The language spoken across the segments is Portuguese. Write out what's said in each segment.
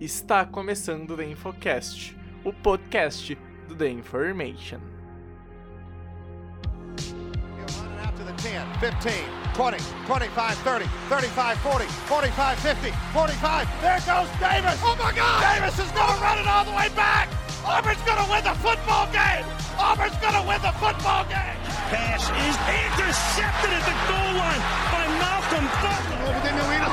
Está começando o The Infocast, o podcast do The Information. 10, 15, 20, 25, 30, 35, 40, 45, 50, 45. There goes Davis. Oh my God! Davis is going to run it all the way back. Auburn's going to win the football game. Auburn's going to win the football game. Pass is intercepted at the goal line by Malcolm Butler. Damian Williams, contra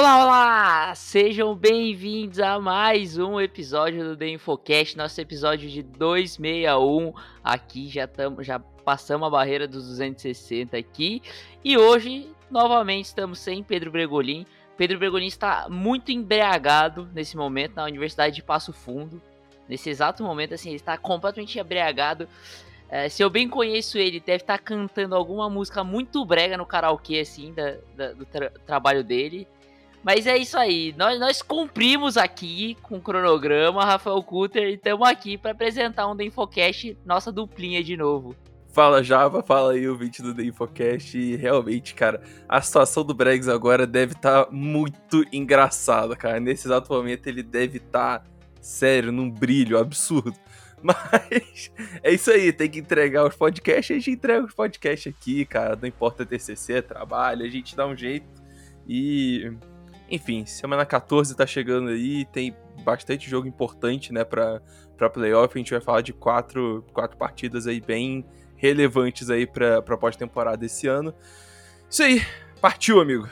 Olá, olá! Sejam bem-vindos a mais um episódio do The Infocast, nosso episódio de 261. Aqui já estamos, já passamos a barreira dos 260 aqui. E hoje, novamente, estamos sem Pedro Bregolin. Pedro Bregolin está muito embriagado nesse momento na Universidade de Passo Fundo. Nesse exato momento, assim, ele está completamente embriagado. É, se eu bem conheço ele, deve estar cantando alguma música muito brega no karaokê, assim, da, da- do tra- trabalho dele. Mas é isso aí, nós, nós cumprimos aqui com o cronograma, Rafael Cutter, e estamos aqui para apresentar um The Infocast, nossa duplinha de novo. Fala Java, fala aí o vídeo do The Infocast e realmente, cara, a situação do Bregs agora deve estar muito engraçada, cara. Nesse exato momento ele deve estar, sério, num brilho absurdo. Mas é isso aí, tem que entregar os podcasts, a gente entrega os podcasts aqui, cara. Não importa TCC, trabalho, a gente dá um jeito. E, enfim, semana 14 tá chegando aí, tem bastante jogo importante, né, pra, pra playoff. A gente vai falar de quatro, quatro partidas aí bem relevantes aí pra, pra pós-temporada esse ano. Isso aí, partiu, amigo.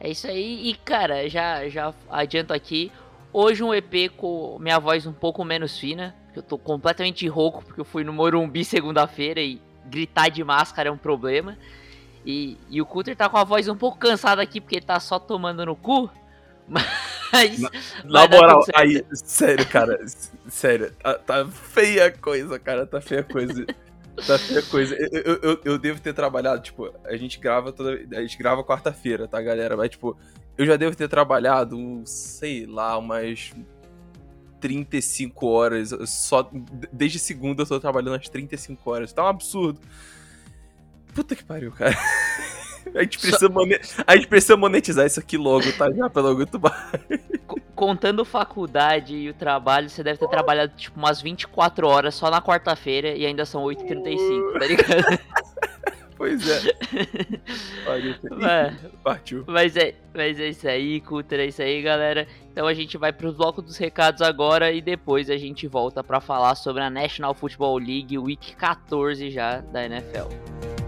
É isso aí, e cara, já, já adianto aqui, hoje um EP com minha voz um pouco menos fina, eu tô completamente rouco porque eu fui no Morumbi segunda-feira e gritar de máscara é um problema. E, e o Cutter tá com a voz um pouco cansada aqui porque ele tá só tomando no cu. Mas. Na dar moral, aí, sério, cara, sério, tá, tá feia a coisa, cara, tá feia a coisa. Tá feia a coisa. Eu, eu, eu, devo ter trabalhado, tipo, a gente grava toda. A gente grava quarta-feira, tá, galera? Mas, tipo, eu já devo ter trabalhado, um, sei lá, umas 35 horas. Só, desde segunda eu tô trabalhando umas 35 horas. Tá um absurdo. Puta que pariu, cara. A gente, precisa mone- a gente precisa monetizar isso aqui logo, tá? Já pelo. Co- Contando faculdade e o trabalho, você deve ter trabalhado tipo umas 24 horas só na quarta-feira e ainda são 8h35, tá ligado? Pois é. É. Enfim, Partiu. Mas é, mas é isso aí, Cutter, é isso aí, galera. Então a gente vai pro bloco dos recados agora e depois a gente volta pra falar sobre a National Football League Week 14 já da NFL.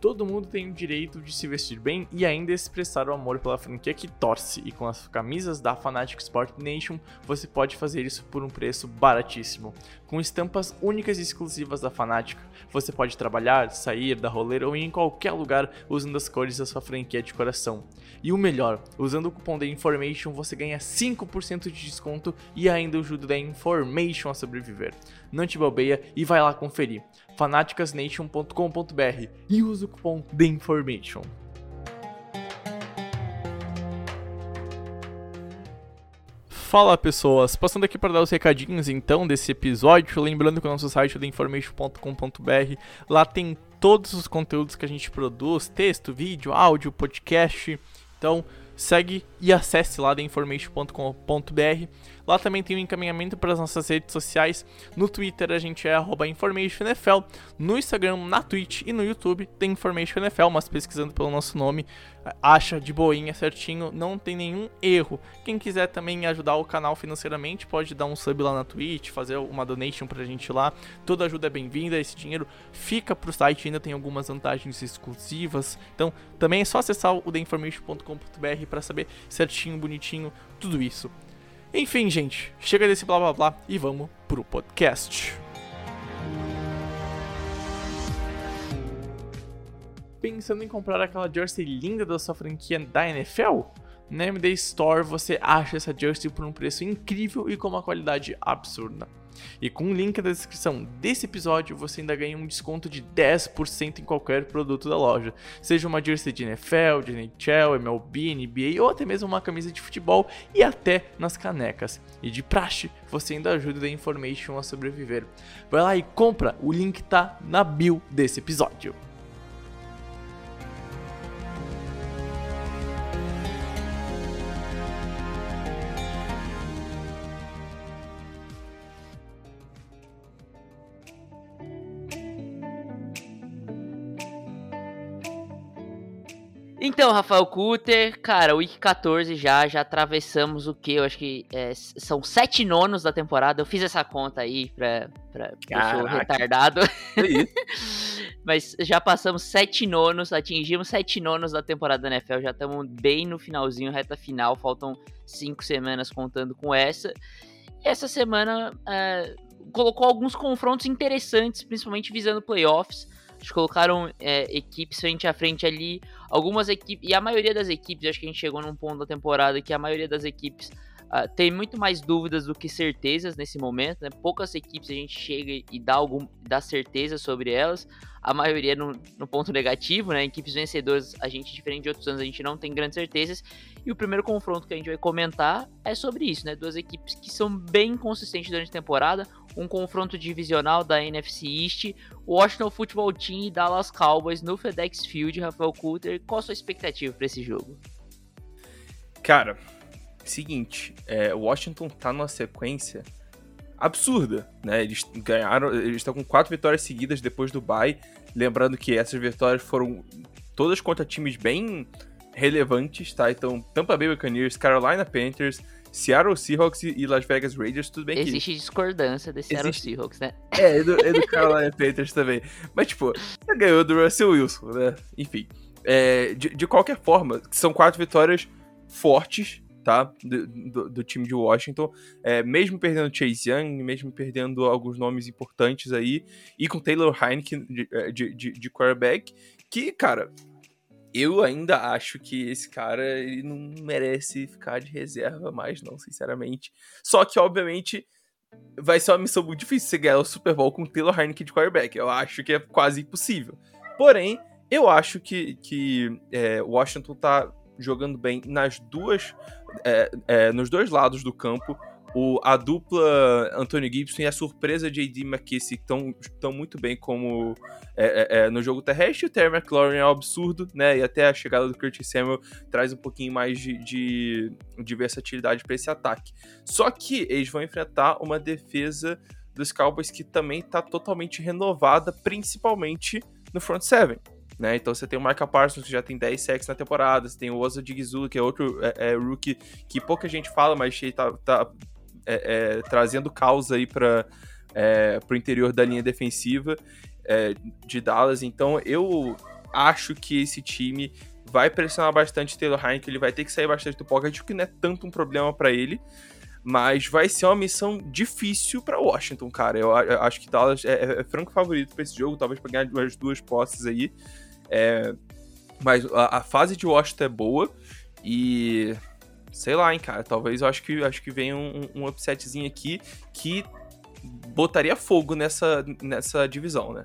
Todo mundo tem o direito de se vestir bem e ainda expressar o amor pela franquia que torce, e com as camisas da Fanatic Sport Nation você pode fazer isso por um preço baratíssimo. Com estampas únicas e exclusivas da Fanatic, você pode trabalhar, sair, dar rolê ou ir em qualquer lugar usando as cores da sua franquia de coração. E o melhor, usando o cupom da Information você ganha 5% de desconto e ainda ajuda da Information a sobreviver. Não te bobeia e vai lá conferir fanaticasnation.com.br e usa o cupom THEINFORMATION. Fala pessoas, passando aqui para dar os recadinhos então desse episódio, lembrando que o nosso site é theinformation.com.br, lá tem todos os conteúdos que a gente produz, texto, vídeo, áudio, podcast, então segue e acesse lá theinformation.com.br. Lá também tem o encaminhamento para as nossas redes sociais. No Twitter a gente é arroba InformationNFL. No Instagram, na Twitch e no YouTube tem InformationNFL, mas pesquisando pelo nosso nome, acha de boinha certinho, não tem nenhum erro. Quem quiser também ajudar o canal financeiramente, pode dar um sub lá na Twitch, fazer uma donation pra gente lá. Toda ajuda é bem-vinda, esse dinheiro fica pro site, ainda tem algumas vantagens exclusivas. Então, também é só acessar o theinformation.com.br para saber certinho, bonitinho, tudo isso. Enfim, gente, chega desse blá blá blá e vamos pro podcast. Pensando em comprar aquela jersey linda da sua franquia da NFL? Na MD Store você acha essa jersey por um preço incrível e com uma qualidade absurda. E com o link na descrição desse episódio, você ainda ganha um desconto de 10% em qualquer produto da loja. Seja uma jersey de NFL, de NHL, MLB, NBA ou até mesmo uma camisa de futebol e até nas canecas. E de praxe, você ainda ajuda a Information a sobreviver. Vai lá e compra, o link tá na bio desse episódio. Então, Rafael Cutter, cara, week 14 já, já atravessamos o que? Eu acho que é, são sete nonos da temporada. Eu fiz essa conta aí pra, pra eu sou retardado. Mas já passamos sete nonos, atingimos sete nonos da temporada da NFL. Já estamos bem no finalzinho, reta final. Faltam cinco semanas contando com essa. E essa semana é, colocou alguns confrontos interessantes, principalmente visando playoffs. Eles colocaram é, equipes frente a frente ali. Algumas equipes. E a maioria das equipes, acho que a gente chegou num ponto da temporada que a maioria das equipes uh, tem muito mais dúvidas do que certezas nesse momento. Né? Poucas equipes a gente chega e dá, algum, dá certeza sobre elas. A maioria no, no ponto negativo, né? Equipes vencedoras, a gente, diferente de outros anos, a gente não tem grandes certezas. E o primeiro confronto que a gente vai comentar é sobre isso, né? Duas equipes que são bem consistentes durante a temporada um confronto divisional da NFC East, Washington Football Team e Dallas Cowboys no FedEx Field. Rafael Coulter, qual a sua expectativa para esse jogo? Cara, seguinte, é, Washington tá numa sequência absurda, né? Eles ganharam, eles estão com quatro vitórias seguidas depois do bye. Lembrando que essas vitórias foram todas contra times bem relevantes, tá? Então, Tampa Bay Buccaneers, Carolina Panthers, Seattle Seahawks e Las Vegas Raiders, tudo bem Existe que... Existe discordância desse Seattle Seahawks, né? É, e do, e do Carolina Panthers também. Mas, tipo, você ganhou do Russell Wilson, né? Enfim. É, de, de qualquer forma, são quatro vitórias fortes, tá? Do, do, do time de Washington. É, mesmo perdendo Chase Young, mesmo perdendo alguns nomes importantes aí, e com Taylor Heineken de, de, de, de quarterback, que, cara, eu ainda acho que esse cara ele não merece ficar de reserva mais, não, sinceramente. Só que, obviamente, vai ser uma missão muito difícil você ganhar o Super Bowl com o Taylor Heineken de quarterback. Eu acho que é quase impossível. Porém, eu acho que, que é, Washington tá jogando bem nas duas, é, é, nos dois lados do campo o, a dupla Anthony Gibson e a surpresa AD McKissick estão muito bem como é, é, é, no jogo terrestre. O Terry McLaurin é um absurdo, né? E até a chegada do Curtis Samuel traz um pouquinho mais de, de, de versatilidade para esse ataque. Só que eles vão enfrentar uma defesa dos Cowboys que também está totalmente renovada, principalmente no front seven. Né? Então você tem o Micah Parsons, que já tem 10 sacks na temporada, você tem o Osa Digizulu, que é outro é, é, rookie que pouca gente fala, mas ele tá, tá é, é, trazendo causa aí para é, o interior da linha defensiva é, de Dallas. Então eu acho que esse time vai pressionar bastante Taylor Heineken, ele vai ter que sair bastante do pocket, o que não é tanto um problema para ele. Mas vai ser uma missão difícil para Washington, cara. Eu, acho que Dallas é, é, franco favorito para esse jogo, talvez para ganhar as duas posses aí. É, mas a, a, fase de Washington é boa e sei lá, hein, cara. Talvez eu acho que acho que vem um, um upsetzinho aqui que botaria fogo nessa, nessa divisão, né?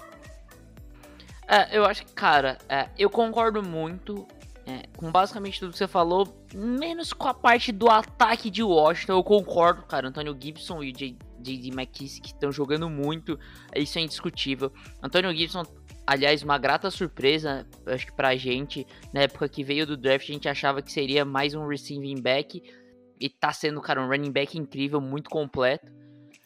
É, eu acho que, cara, é, eu concordo muito é, com basicamente tudo que você falou, menos com a parte do ataque de Washington. Eu concordo, cara. Antônio Gibson e o J.D. McKissick estão jogando muito, isso é indiscutível. Antônio Gibson aliás, uma grata surpresa, acho que pra gente, na época que veio do draft, a gente achava que seria mais um receiving back, e tá sendo, cara, um running back incrível, muito completo.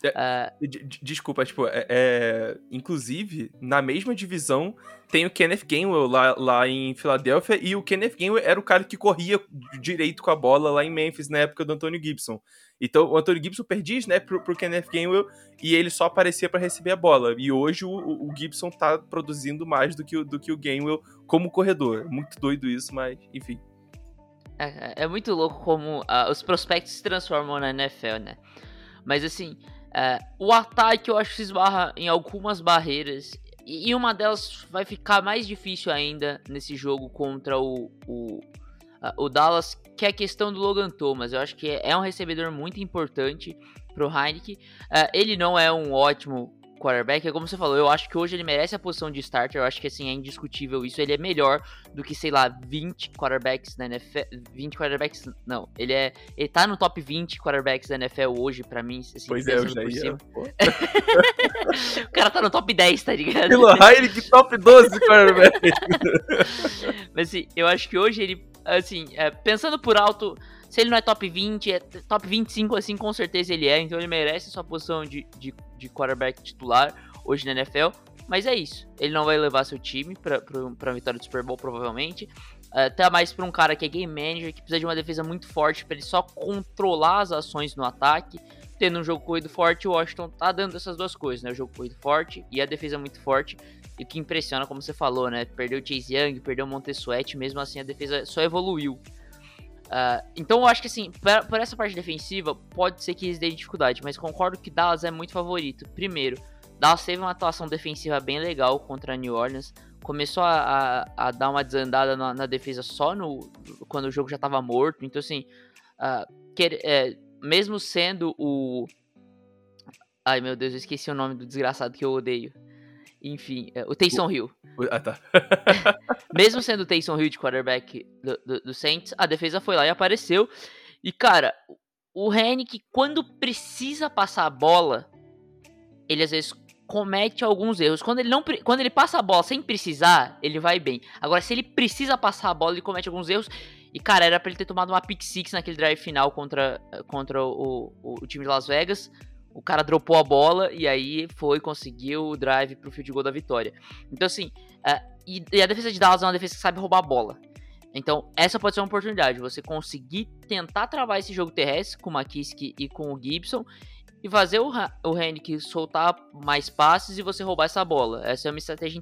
É, uh, desculpa, tipo, é, é, inclusive, na mesma divisão tem o Kenneth Gainwell lá, lá em Filadélfia, e o Kenneth Gainwell era o cara que corria direito com a bola lá em Memphis na época do Antônio Gibson. Então o Antônio Gibson perdia snap pro, pro Kenneth Gainwell e ele só aparecia para receber a bola. E hoje o, o, Gibson tá produzindo mais do que, o, do que o Gainwell como corredor. Muito doido isso, mas enfim. É, é muito louco como uh, os prospectos se transformam na NFL, né? Mas assim, uh, o ataque eu acho que se esbarra em algumas barreiras. E, e uma delas vai ficar mais difícil ainda nesse jogo contra o, o, o Dallas, que é a questão do Logan Thomas. Eu acho que é, é um recebedor muito importante. pro Heineken. Uh, ele não é um ótimo quarterback, é como você falou, eu acho que hoje ele merece a posição de starter, eu acho que assim, é indiscutível isso, ele é melhor do que, sei lá, 20 quarterbacks na NFL, 20 quarterbacks, não, ele é, ele tá no top 20 quarterbacks da NFL hoje, pra mim, assim, pois é, eu já ia, o cara tá no top 10, tá ligado? Pelo Heineken, top 12 quarterbacks. Mas assim, eu acho que hoje ele, assim, é, pensando por alto, se ele não é top 20, é top 25, assim, com certeza ele é. Então ele merece sua posição de, de, de quarterback titular hoje na NFL. Mas é isso. Ele não vai levar seu time pra, pra vitória do Super Bowl, provavelmente. Até uh, mais pra um cara que é game manager, que precisa de uma defesa muito forte para ele só controlar as ações no ataque. Tendo um jogo corrido forte, o Washington tá dando essas duas coisas, né? O jogo corrido forte e a defesa muito forte. E o que impressiona, como você falou, né? Perdeu o Chase Young, perdeu o Montesuete, mesmo assim a defesa só evoluiu. Uh, então eu acho que assim, por, por, essa parte defensiva, pode ser que eles deem dificuldade, mas concordo que Dallas é muito favorito. Primeiro, Dallas teve uma atuação defensiva bem legal contra New Orleans. Começou a, a, a dar uma desandada na, na, defesa só no quando o jogo já estava morto. Então, assim, uh, que, é, mesmo sendo o. Ai meu Deus, eu esqueci o nome do desgraçado que eu odeio. Enfim, é, o Taysom Hill. Ah, tá. Mesmo sendo o Taysom Hill de quarterback do, do, do, Saints, a defesa foi lá e apareceu. E, cara, o Henrique, quando precisa passar a bola, ele às vezes comete alguns erros. Quando ele não quando ele passa a bola sem precisar, ele vai bem. Agora, se ele precisa passar a bola, ele comete alguns erros. E, cara, era pra ele ter tomado uma pick six naquele drive final contra, contra o, o, o time de Las Vegas o cara dropou a bola e aí foi, conseguiu o drive pro field goal da vitória. Então, assim, uh, e, e, a defesa de Dallas é uma defesa que sabe roubar a bola. Então, essa pode ser uma oportunidade, você conseguir tentar travar esse jogo terrestre com o McKissick e com o Gibson e fazer o, o Henrique soltar mais passes e você roubar essa bola. Essa é uma estratégia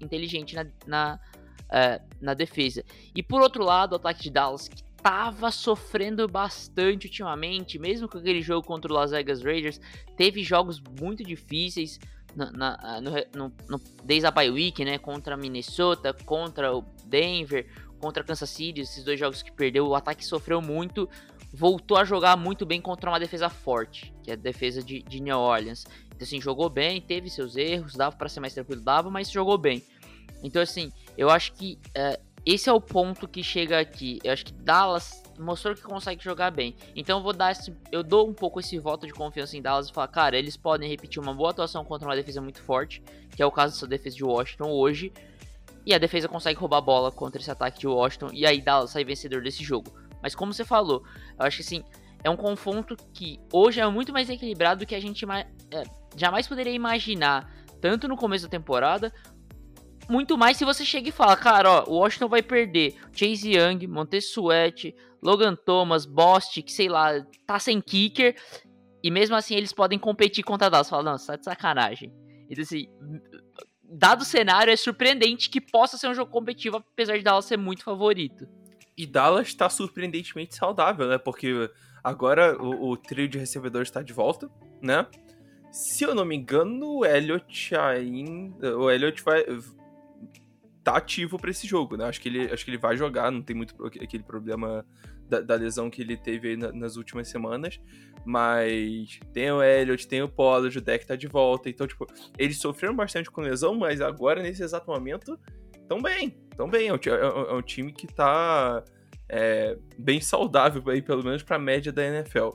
inteligente na, na, uh, na defesa. E por outro lado, o ataque de Dallas, que tava sofrendo bastante ultimamente, mesmo com aquele jogo contra o Las Vegas Raiders, teve jogos muito difíceis na, na, ah, no, no, desde a bye week, né, contra Minnesota, contra o Denver, contra Kansas City, esses dois jogos que perdeu, o ataque sofreu muito, voltou a jogar muito bem contra uma defesa forte, que é a defesa de, de New Orleans. Então assim, jogou bem, teve seus erros, dava para ser mais tranquilo, dava, mas jogou bem. Então assim, eu acho que uh, esse é o ponto que chega aqui. Eu acho que Dallas mostrou que consegue jogar bem. Então eu vou dar esse, eu dou um pouco esse voto de confiança em Dallas e falar, cara, eles podem repetir uma boa atuação contra uma defesa muito forte, que é o caso dessa defesa de Washington hoje. E a defesa consegue roubar a bola contra esse ataque de Washington e aí Dallas sai vencedor desse jogo. Mas como você falou, eu acho que assim, é um confronto que hoje é muito mais equilibrado do que a gente é, jamais poderia imaginar, tanto no começo da temporada muito mais se você chega e fala, cara, ó, o Washington vai perder Chase Young, Montesuete, Logan Thomas, Bostic, sei lá, tá sem kicker, e mesmo assim eles podem competir contra Dallas. Fala, não, tá de sacanagem. Então, assim, dado o cenário, é surpreendente que possa ser um jogo competitivo, apesar de Dallas ser muito favorito. E Dallas tá surpreendentemente saudável, né? Porque agora o, o trio de recebedores está de volta, né? Se eu não me engano, o Elliot ainda. O Elliot vai, tá ativo para esse jogo, né? Acho que, ele, acho que ele vai jogar, não tem muito aquele problema da, da lesão que ele teve aí na, nas últimas semanas. Mas tem o Elliot, tem o Pollard, o deck tá de volta. Então, tipo, eles sofreram bastante com lesão, mas agora, nesse exato momento, tão bem. Tão bem. É um, é um é time que tá é, bem saudável aí, pelo menos pra média da NFL.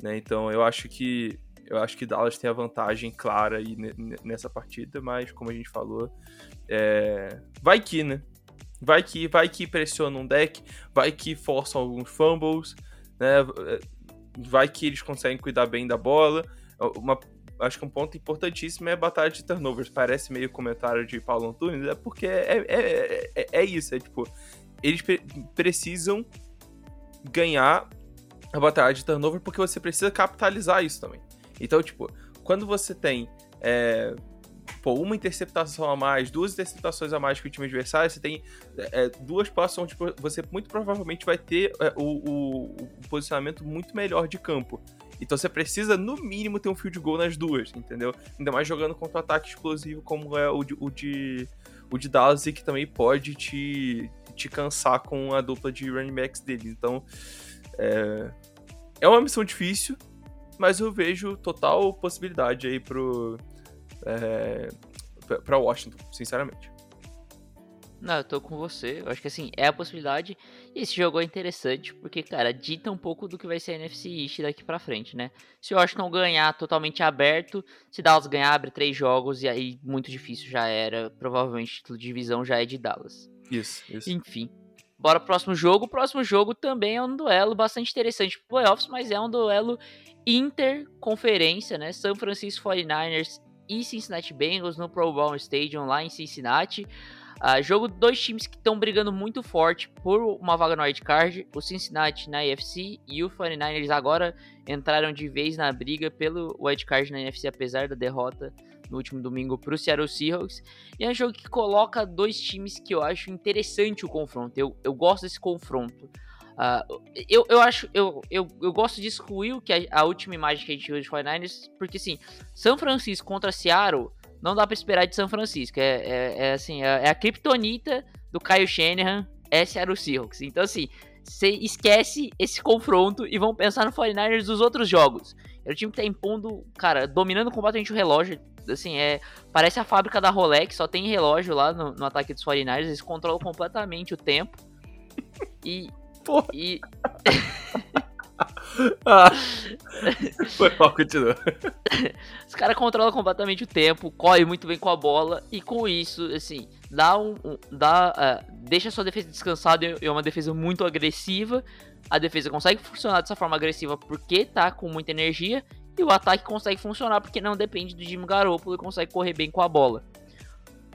Né? Então eu acho que eu acho que Dallas tem a vantagem clara aí nessa partida, mas como a gente falou, é... vai que, né? Vai que, vai que pressiona um deck, vai que forçam alguns fumbles, né? Vai que eles conseguem cuidar bem da bola. Uma, acho que um ponto importantíssimo é a batalha de turnovers. Parece meio comentário de Paulo Antunes, é porque é, é, é, é isso, é tipo, eles pre precisam ganhar a batalha de turnover porque você precisa capitalizar isso também. Então, tipo, quando você tem é, pô, uma interceptação a mais, duas interceptações a mais que o time adversário, você tem é, duas passos onde você muito provavelmente vai ter é, o, o, o, posicionamento muito melhor de campo. Então você precisa, no mínimo, ter um field goal nas duas, entendeu? Ainda mais jogando contra ataque explosivo como é o de, o de, o de Dallas e que também pode te, te cansar com a dupla de running backs dele. Então, é, é uma missão difícil, mas eu vejo total possibilidade aí pro. É, pra Washington, sinceramente. Não, eu tô com você. Eu acho que assim, é a possibilidade. E esse jogo é interessante, porque, cara, dita um pouco do que vai ser a NFC East daqui pra frente, né? Se o Washington ganhar totalmente aberto, se Dallas ganhar, abre três jogos, e aí muito difícil já era. Provavelmente o título de divisão já é de Dallas. Isso, isso. Enfim. Bora pro próximo jogo. O próximo jogo também é um duelo bastante interessante pro playoffs, mas é um duelo interconferência, né? São Francisco 49ers e Cincinnati Bengals no Pro Bowl Stadium lá em Cincinnati. Uh, jogo dois times que estão brigando muito forte por uma vaga no card, o Cincinnati na AFC e o 49ers agora entraram de vez na briga pelo card na NFC, apesar da derrota no último domingo para o Seattle Seahawks. E é um jogo que coloca dois times que eu acho interessante o confronto. Eu, eu gosto desse confronto. Uh, eu, eu acho, eu, eu, eu gosto de excluir o que a, a última imagem que a gente viu de 49ers, porque assim, São Francisco contra Seattle não dá para esperar de São Francisco. É, é, é assim, é, é, a criptonita do Kyle Shanahan, é Seattle Seahawks. Então, assim, você esquece esse confronto e vão pensar no 49ers dos outros jogos. É o time que tá impondo, cara, dominando completamente o relógio. Assim, é. Parece a fábrica da Rolex, só tem relógio lá no, no ataque dos 49ers, eles controlam completamente o tempo. E. Porra. E. ah, foi mal, continua. Os caras controlam completamente o tempo, corre muito bem com a bola e com isso, assim, dá um, um dá, uh, deixa a sua defesa descansada e é uma defesa muito agressiva. A defesa consegue funcionar dessa forma agressiva porque tá com muita energia e o ataque consegue funcionar porque não depende do Jimmy Garoppolo e consegue correr bem com a bola.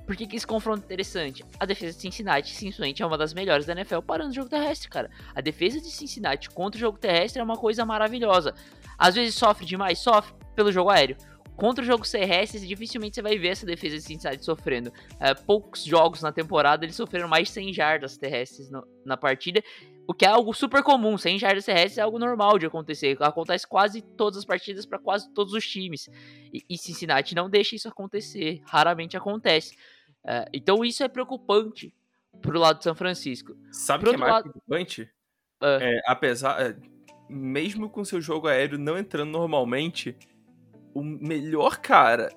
Por que, que esse confronto é interessante? A defesa de Cincinnati, simplesmente, é uma das melhores da NFL parando o jogo terrestre, cara. A defesa de Cincinnati contra o jogo terrestre é uma coisa maravilhosa. Às vezes sofre demais, sofre pelo jogo aéreo. Contra o jogo terrestre, dificilmente você vai ver essa defesa de Cincinnati sofrendo. É, poucos jogos na temporada eles sofreram mais de 100 jardas terrestres no, na partida, o que é algo super comum. 100 jardas terrestres é algo normal de acontecer. Acontece quase todas as partidas para quase todos os times. E, e Cincinnati não deixa isso acontecer, raramente acontece. É, então isso é preocupante pro lado de São Francisco. Sabe o que é mais lado... preocupante? Uh. É, apesar. É, mesmo com seu jogo aéreo não entrando normalmente, o melhor cara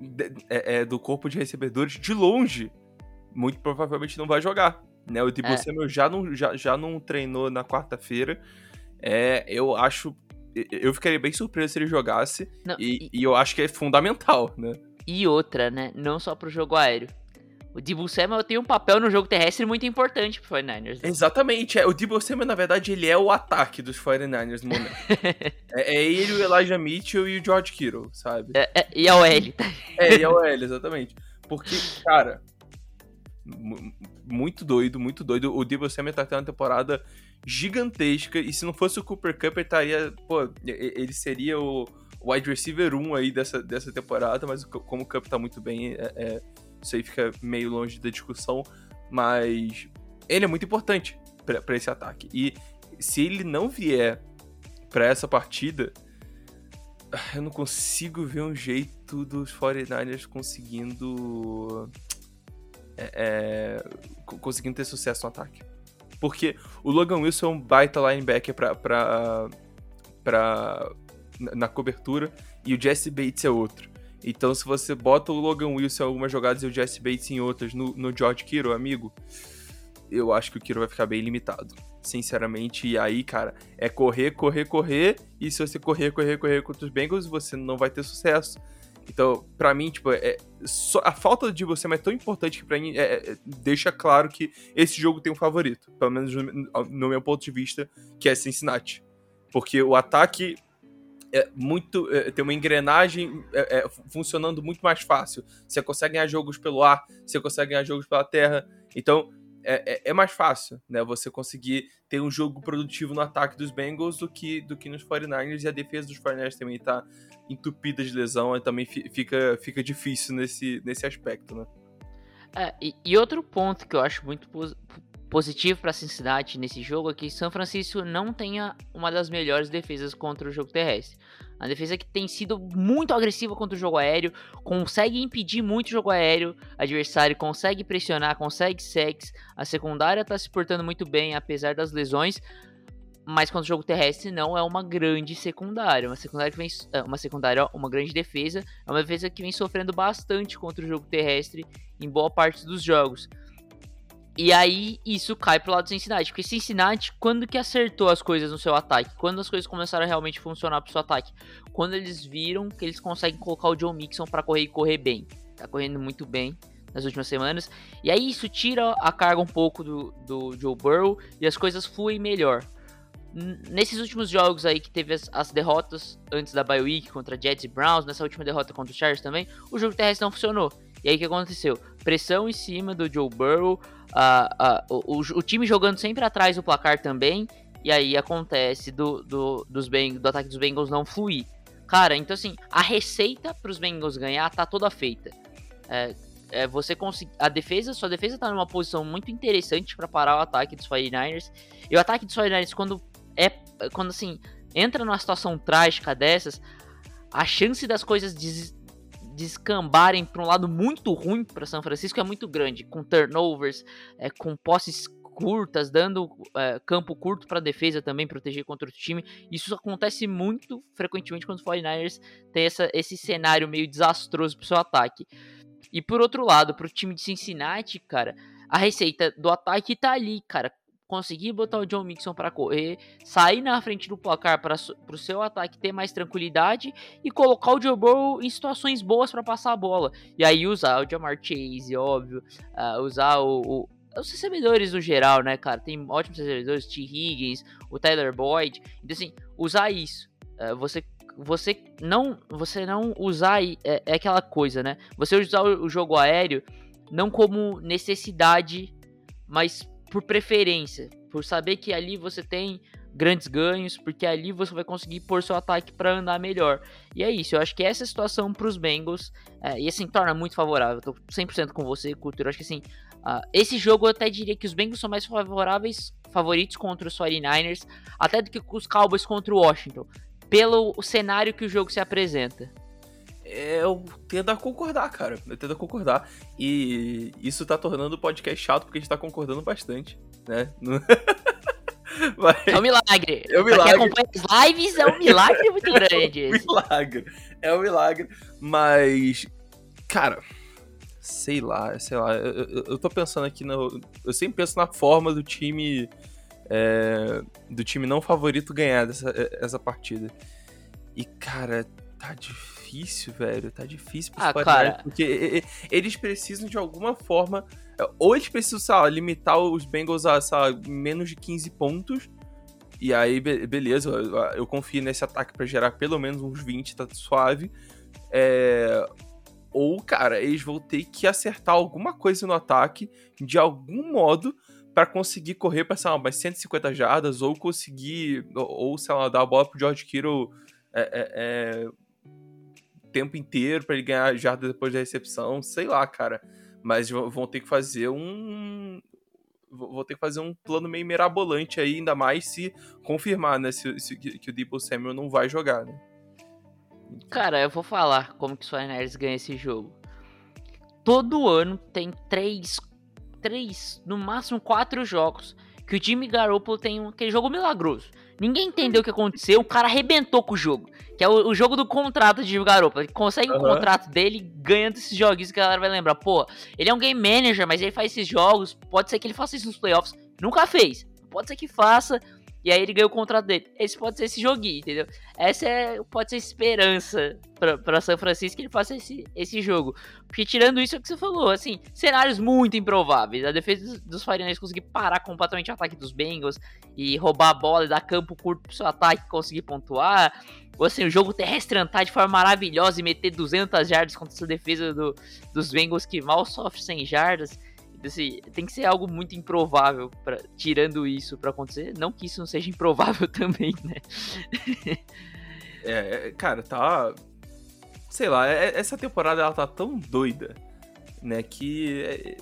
de, é, é, do corpo de recebedores, de longe, muito provavelmente não vai jogar. Né? O Debo é. Samuel já não, já, já não treinou na quarta-feira. É, eu acho. Eu ficaria bem surpreso se ele jogasse. Não, e, e, e, eu acho que é fundamental, né? E outra, né? Não só pro jogo aéreo. O Debo Samuel tem um papel no jogo terrestre muito importante pro 49ers. Né? Exatamente. É, o Debo Samuel, na verdade, ele é o ataque dos 49ers no momento. é, é, ele, o Elijah Mitchell e o George Kittle, sabe? É, é, e a OL. Tá? é, e a OL, exatamente. Porque, cara, muito doido, muito doido. O Debo Samuel tá tendo uma temporada gigantesca. E se não fosse o Cooper Cup, ele estaria. Pô, ele seria o wide receiver 1 aí dessa, dessa temporada. Mas como o Cup tá muito bem, é, é isso aí fica meio longe da discussão, mas ele é muito importante para esse ataque. E se ele não vier para essa partida, eu não consigo ver um jeito dos 49ers conseguindo. É, é, conseguindo ter sucesso no ataque. Porque o Logan Wilson é um baita linebacker pra, pra, pra, na cobertura e o Jesse Bates é outro. Então, se você bota o Logan Wilson em algumas jogadas e o Jesse Bates em outras no, no George Kiro, amigo, eu acho que o Kiro vai ficar bem limitado. Sinceramente, e aí, cara, é correr, correr, correr. E se você correr, correr, correr contra os Bengals, você não vai ter sucesso. Então, para mim, tipo, é, só, a falta de você é tão importante que pra mim é, é, deixa claro que esse jogo tem um favorito. Pelo menos no, no meu ponto de vista, que é Cincinnati. Porque o ataque é muito é, tem uma engrenagem é, é, funcionando muito mais fácil. Você consegue ganhar jogos pelo ar, você consegue ganhar jogos pela terra. Então é, é, é, mais fácil, né? Você conseguir ter um jogo produtivo no ataque dos Bengals do que, do que nos 49ers e a defesa dos 49ers também tá entupida de lesão, e também fica, fica difícil nesse, nesse aspecto, né? É, e, e, outro ponto que eu acho muito positivo para Cincinnati nesse jogo é que São Francisco não tenha uma das melhores defesas contra o jogo terrestre. A defesa que tem sido muito agressiva contra o jogo aéreo, consegue impedir muito o jogo aéreo, adversário consegue pressionar, consegue sacks, a secundária está se portando muito bem apesar das lesões. mas quando o jogo terrestre não é uma grande secundária, uma secundária que vem é, uma secundária, uma grande defesa, é uma defesa que vem sofrendo bastante contra o jogo terrestre em boa parte dos jogos. E aí isso cai pro lado do Cincinnati, porque Cincinnati, quando que acertou as coisas no seu ataque? Quando as coisas começaram a realmente funcionar pro seu ataque? Quando eles viram que eles conseguem colocar o John Mixon para correr e correr bem. Tá correndo muito bem nas últimas semanas. E aí isso tira a carga um pouco do, do Joe Burrow e as coisas fluem melhor. Nesses últimos jogos aí que teve as, as derrotas antes da bye week contra Jets e Browns, nessa última derrota contra o Chargers também, o jogo terrestre não funcionou. E aí o que aconteceu? Pressão em cima do Joe Burrow, o, o, time jogando sempre atrás do placar também, e aí acontece do, do, dos Bengals, do ataque dos Bengals não fluir. Cara, então assim, a receita para os Bengals ganhar tá toda feita. É, é, você. A defesa, sua defesa tá numa posição muito interessante para parar o ataque dos 49ers. E o ataque dos 49ers, quando é. Quando assim, entra numa situação trágica dessas, a chance das coisas des, descambarem para um lado muito ruim para São Francisco é muito grande, com turnovers, é, com posses curtas, dando é, campo curto para a defesa também proteger contra o time. Isso acontece muito frequentemente quando os 49ers tem essa, esse cenário meio desastroso para o seu ataque. E por outro lado, para o time de Cincinnati, cara, a receita do ataque tá ali, cara. Conseguir botar o John Mixon para correr, sair na frente do placar para o seu ataque ter mais tranquilidade e colocar o Joe Burrow em situações boas para passar a bola. E aí usar o Jamar Chase, óbvio, uh, usar o, o os recebedores no geral, né, cara? Tem ótimos recebedores, T. Higgins, o Tyler Boyd. Então, assim, usar isso. Uh, você você não você não usar é, é aquela coisa, né? Você usar o, o jogo aéreo não como necessidade, mas por preferência, por saber que ali você tem grandes ganhos, porque ali você vai conseguir pôr seu ataque para andar melhor. E é isso, eu acho que essa situação para os Bengals, é, e assim, torna muito favorável. Eu tô 100% com você, Cultura. Eu acho que assim, uh, esse jogo eu até diria que os Bengals são mais favoráveis, favoritos contra os 49ers, até do que os Cowboys contra o Washington pelo cenário que o jogo se apresenta. É, eu tendo a concordar, cara. Eu tendo a concordar. E isso tá tornando o podcast chato porque a gente tá concordando bastante, né? Mas... É um milagre. É um milagre. Pra quem acompanha as lives, é um milagre muito grande. É um milagre. É um milagre. Mas, cara, sei lá, sei lá. Eu, eu, eu tô pensando aqui no. Eu sempre penso na forma do time é, do time não favorito ganhar dessa, é, essa partida. E, cara, tá difícil, velho. Tá difícil pros ah, cara. porque eles precisam de alguma forma. É, ou eles precisam, sei lá, limitar os Bengals a sei lá, menos de 15 pontos. E aí, beleza, eu, confio nesse ataque para gerar pelo menos uns 20, tá suave. É, ou, cara, eles vão ter que acertar alguma coisa no ataque de algum modo para conseguir correr para, sei lá, umas 150 jardas ou conseguir, ou, sei lá, dar a bola pro George Kittle é, é, é, tempo inteiro para ele ganhar jardas depois da recepção, sei lá, cara. Mas vão ter que fazer um. Vou ter que fazer um plano meio mirabolante aí, ainda mais se confirmar, né? Se, se que o Debo Samuel não vai jogar, né? Cara, eu vou falar como que o Niners ganha esse jogo. Todo ano tem três, três, no máximo quatro jogos que o Jimmy Garoppolo tem aquele jogo milagroso. Ninguém entendeu o que aconteceu, o cara arrebentou com o jogo. Que é o, o jogo do contrato de Garoppolo. Ele consegue uhum. o contrato dele ganhando esses joguinhos que a galera vai lembrar. Pô, ele é um game manager, mas ele faz esses jogos. Pode ser que ele faça isso nos playoffs. Nunca fez. Pode ser que faça. E aí ele ganhou o contrato dele. Esse pode ser esse joguinho, entendeu? Essa é, pode ser esperança para São Francisco que ele faça esse, esse jogo. Porque tirando isso é o que você falou, assim, cenários muito improváveis. A defesa dos 49 conseguir parar completamente o ataque dos Bengals e roubar a bola e dar campo curto pro seu ataque conseguir pontuar. Ou assim, o jogo terrestre andar de forma maravilhosa e meter 200 jardas contra essa defesa do, dos Bengals que mal sofre 100 jardas. Assim, tem que ser algo muito improvável, pra, tirando isso para acontecer. Não que isso não seja improvável também, né? é, é cara, tá. Sei lá, é, essa temporada ela tá tão doida, né? Que. É,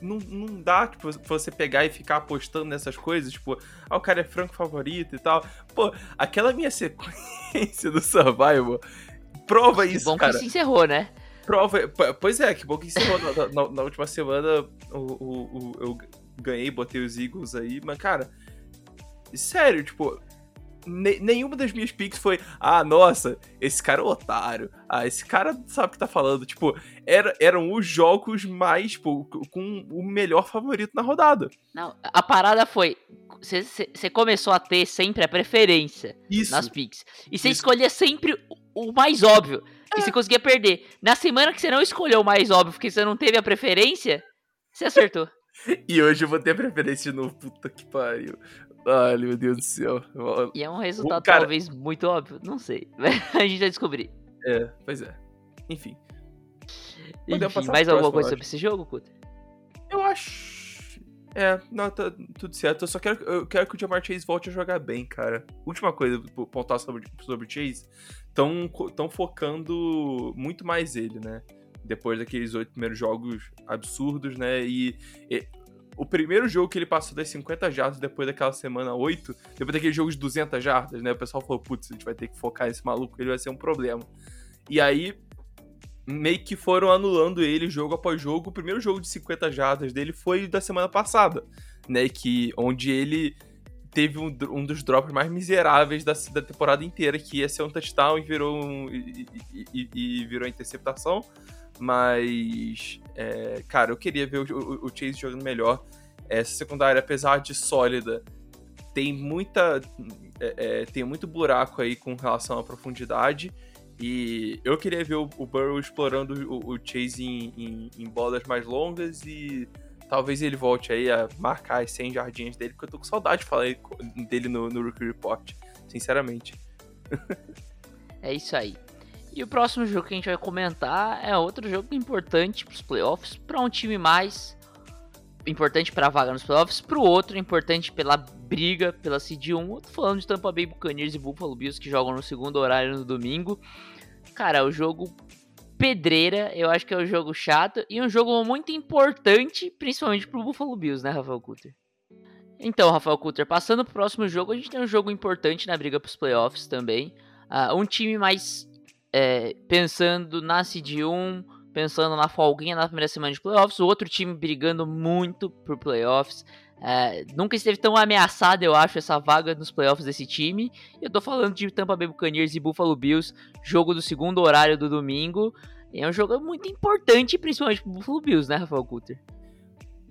não, não dá, tipo, você pegar e ficar apostando nessas coisas, tipo, ah, o cara é franco favorito e tal. Pô, aquela minha sequência do Survival prova isso, bom cara. que se encerrou, né? Prova. Pois é, que bom que encerrou. na, na, na, última semana o, o, o, eu ganhei, botei os Eagles aí, mas, cara, sério, tipo, ne- nenhuma das minhas picks foi, ah, nossa, esse cara é um otário. Ah, esse cara sabe o que tá falando. Tipo, era, eram os jogos mais, tipo, com o melhor favorito na rodada. Não, a parada foi. Você começou a ter sempre a preferência Isso. nas picks. E você escolhia sempre o mais óbvio. E você conseguia perder. Na semana que você não escolheu o mais óbvio porque você não teve a preferência, você acertou. E hoje eu vou ter preferência de novo. Puta que pariu. Ai, meu Deus do céu. E é um resultado cara- talvez muito óbvio. Não sei. a gente vai descobrir. É, pois é. Enfim. Enfim, mais alguma coisa sobre esse jogo, Kuta? Eu acho. É, não, tá tudo certo. Eu só quero, eu quero que o Jamar Chase volte a jogar bem, cara. Última coisa, pra pontuar sobre, sobre o Chase. Estão tão focando muito mais ele, né? Depois daqueles oito primeiros jogos absurdos, né? E, e o primeiro jogo que ele passou das 50 jardas depois daquela semana 8, depois daquele jogo de 200 jardas, né? O pessoal falou, putz, a gente vai ter que focar nesse maluco, ele vai ser um problema. E aí, meio que foram anulando ele jogo após jogo. O primeiro jogo de 50 jardas dele foi da semana passada, né? Que, onde ele teve um, um dos drops mais miseráveis da, da temporada inteira, que ia ser um touchdown e virou um, e- e- e virou interceptação. Mas, é, cara, eu queria ver o, o- o Chase jogando melhor. Essa secundária, apesar de sólida, tem muita. é, é, tem muito buraco aí com relação à profundidade. E eu queria ver o, o Burrow explorando o, o Chase em, em- em bolas mais longas e talvez ele volte aí a marcar as 100 jardinhas dele, porque eu tô com saudade de falar dele no, no Rookie Report, sinceramente. É isso aí. E o próximo jogo que a gente vai comentar é outro jogo importante para os playoffs, para um time mais importante para a vaga nos playoffs, para o outro importante pela briga pela seed 1. Eu tô falando de Tampa Bay Buccaneers e Buffalo Bills que jogam no segundo horário no domingo. Cara, é o jogo pedreira, eu acho que é um jogo chato e um jogo muito importante, principalmente pro Buffalo Bills, né, Rafael Cutter? Então, Rafael Cutter, passando pro próximo jogo, a gente tem um jogo importante na briga pros playoffs também. Ah, um time mais é, pensando na seed 1, pensando na folguinha na primeira semana de playoffs, o outro time brigando muito por playoffs. É, nunca esteve tão ameaçado, eu acho, essa vaga nos playoffs desse time. Eu tô falando de Tampa Bay Buccaneers e Buffalo Bills, jogo do segundo horário do domingo. É um jogo muito importante, principalmente pro Buffalo Bills, né, Rafael Cutter?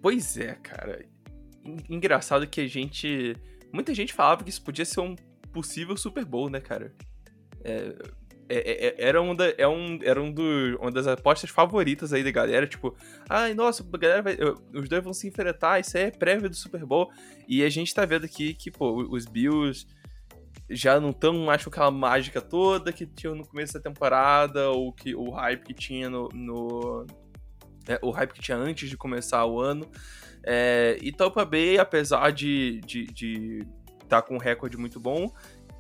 Pois é, cara. En- Engraçado que a gente. Muita gente falava que isso podia ser um possível Super Bowl, né, cara? É, é- é- era um da, é um, era um do, uma das apostas favoritas aí da galera, tipo, ai, nossa, a galera vai, os dois vão se enfrentar, isso aí é prévia do Super Bowl. E a gente tá vendo aqui que, pô, os Bills já não estão mais com aquela mágica toda que tinham no começo da temporada, ou que o hype que tinha no. no- é, o hype que tinha antes de começar o ano. É, e Tampa Bay, apesar de estar de, de tá com um recorde muito bom,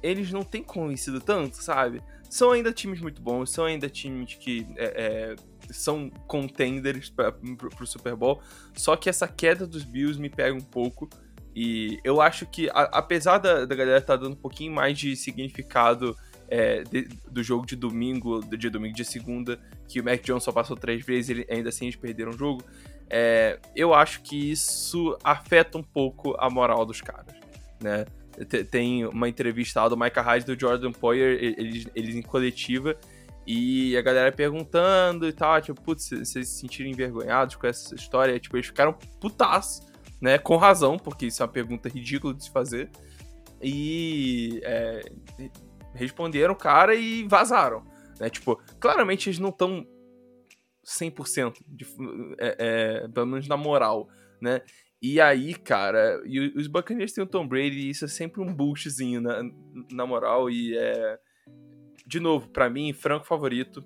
eles não têm convencido tanto, sabe? São ainda times muito bons, são ainda times que é, é, são contenders para pro Super Bowl, só que essa queda dos Bills me pega um pouco. E eu acho que, a- apesar da, da galera estar dando um pouquinho mais de significado é, de- do jogo de domingo, de domingo de segunda, que o Mac Jones só passou três vezes, ele, ainda assim eles perderam o jogo. é, eu acho que isso afeta um pouco a moral dos caras, né? Te- Tem uma entrevista lá do Micah Hyde do Jordan Poyer, eles, eles em coletiva, e a galera perguntando e tal, tipo, putz, vocês se sentiram envergonhados com essa história? Tipo, eles ficaram putaços, né? Com razão, porque isso é uma pergunta ridícula de se fazer. E é, responderam o cara e vazaram. Né? Tipo, claramente eles não estão 100%, de, é, é, pelo menos na moral, né? E aí, cara, e os Buccaneers têm o Tom Brady e isso é sempre um boostzinho na, na moral e é... De novo, pra mim, franco favorito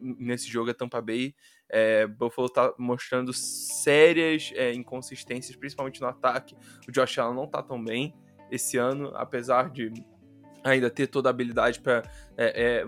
nesse jogo é Tampa Bay. É, Buffalo tá mostrando sérias é, inconsistências, principalmente no ataque. O Josh Allen não tá tão bem esse ano, apesar de ainda ter toda a habilidade para é, é,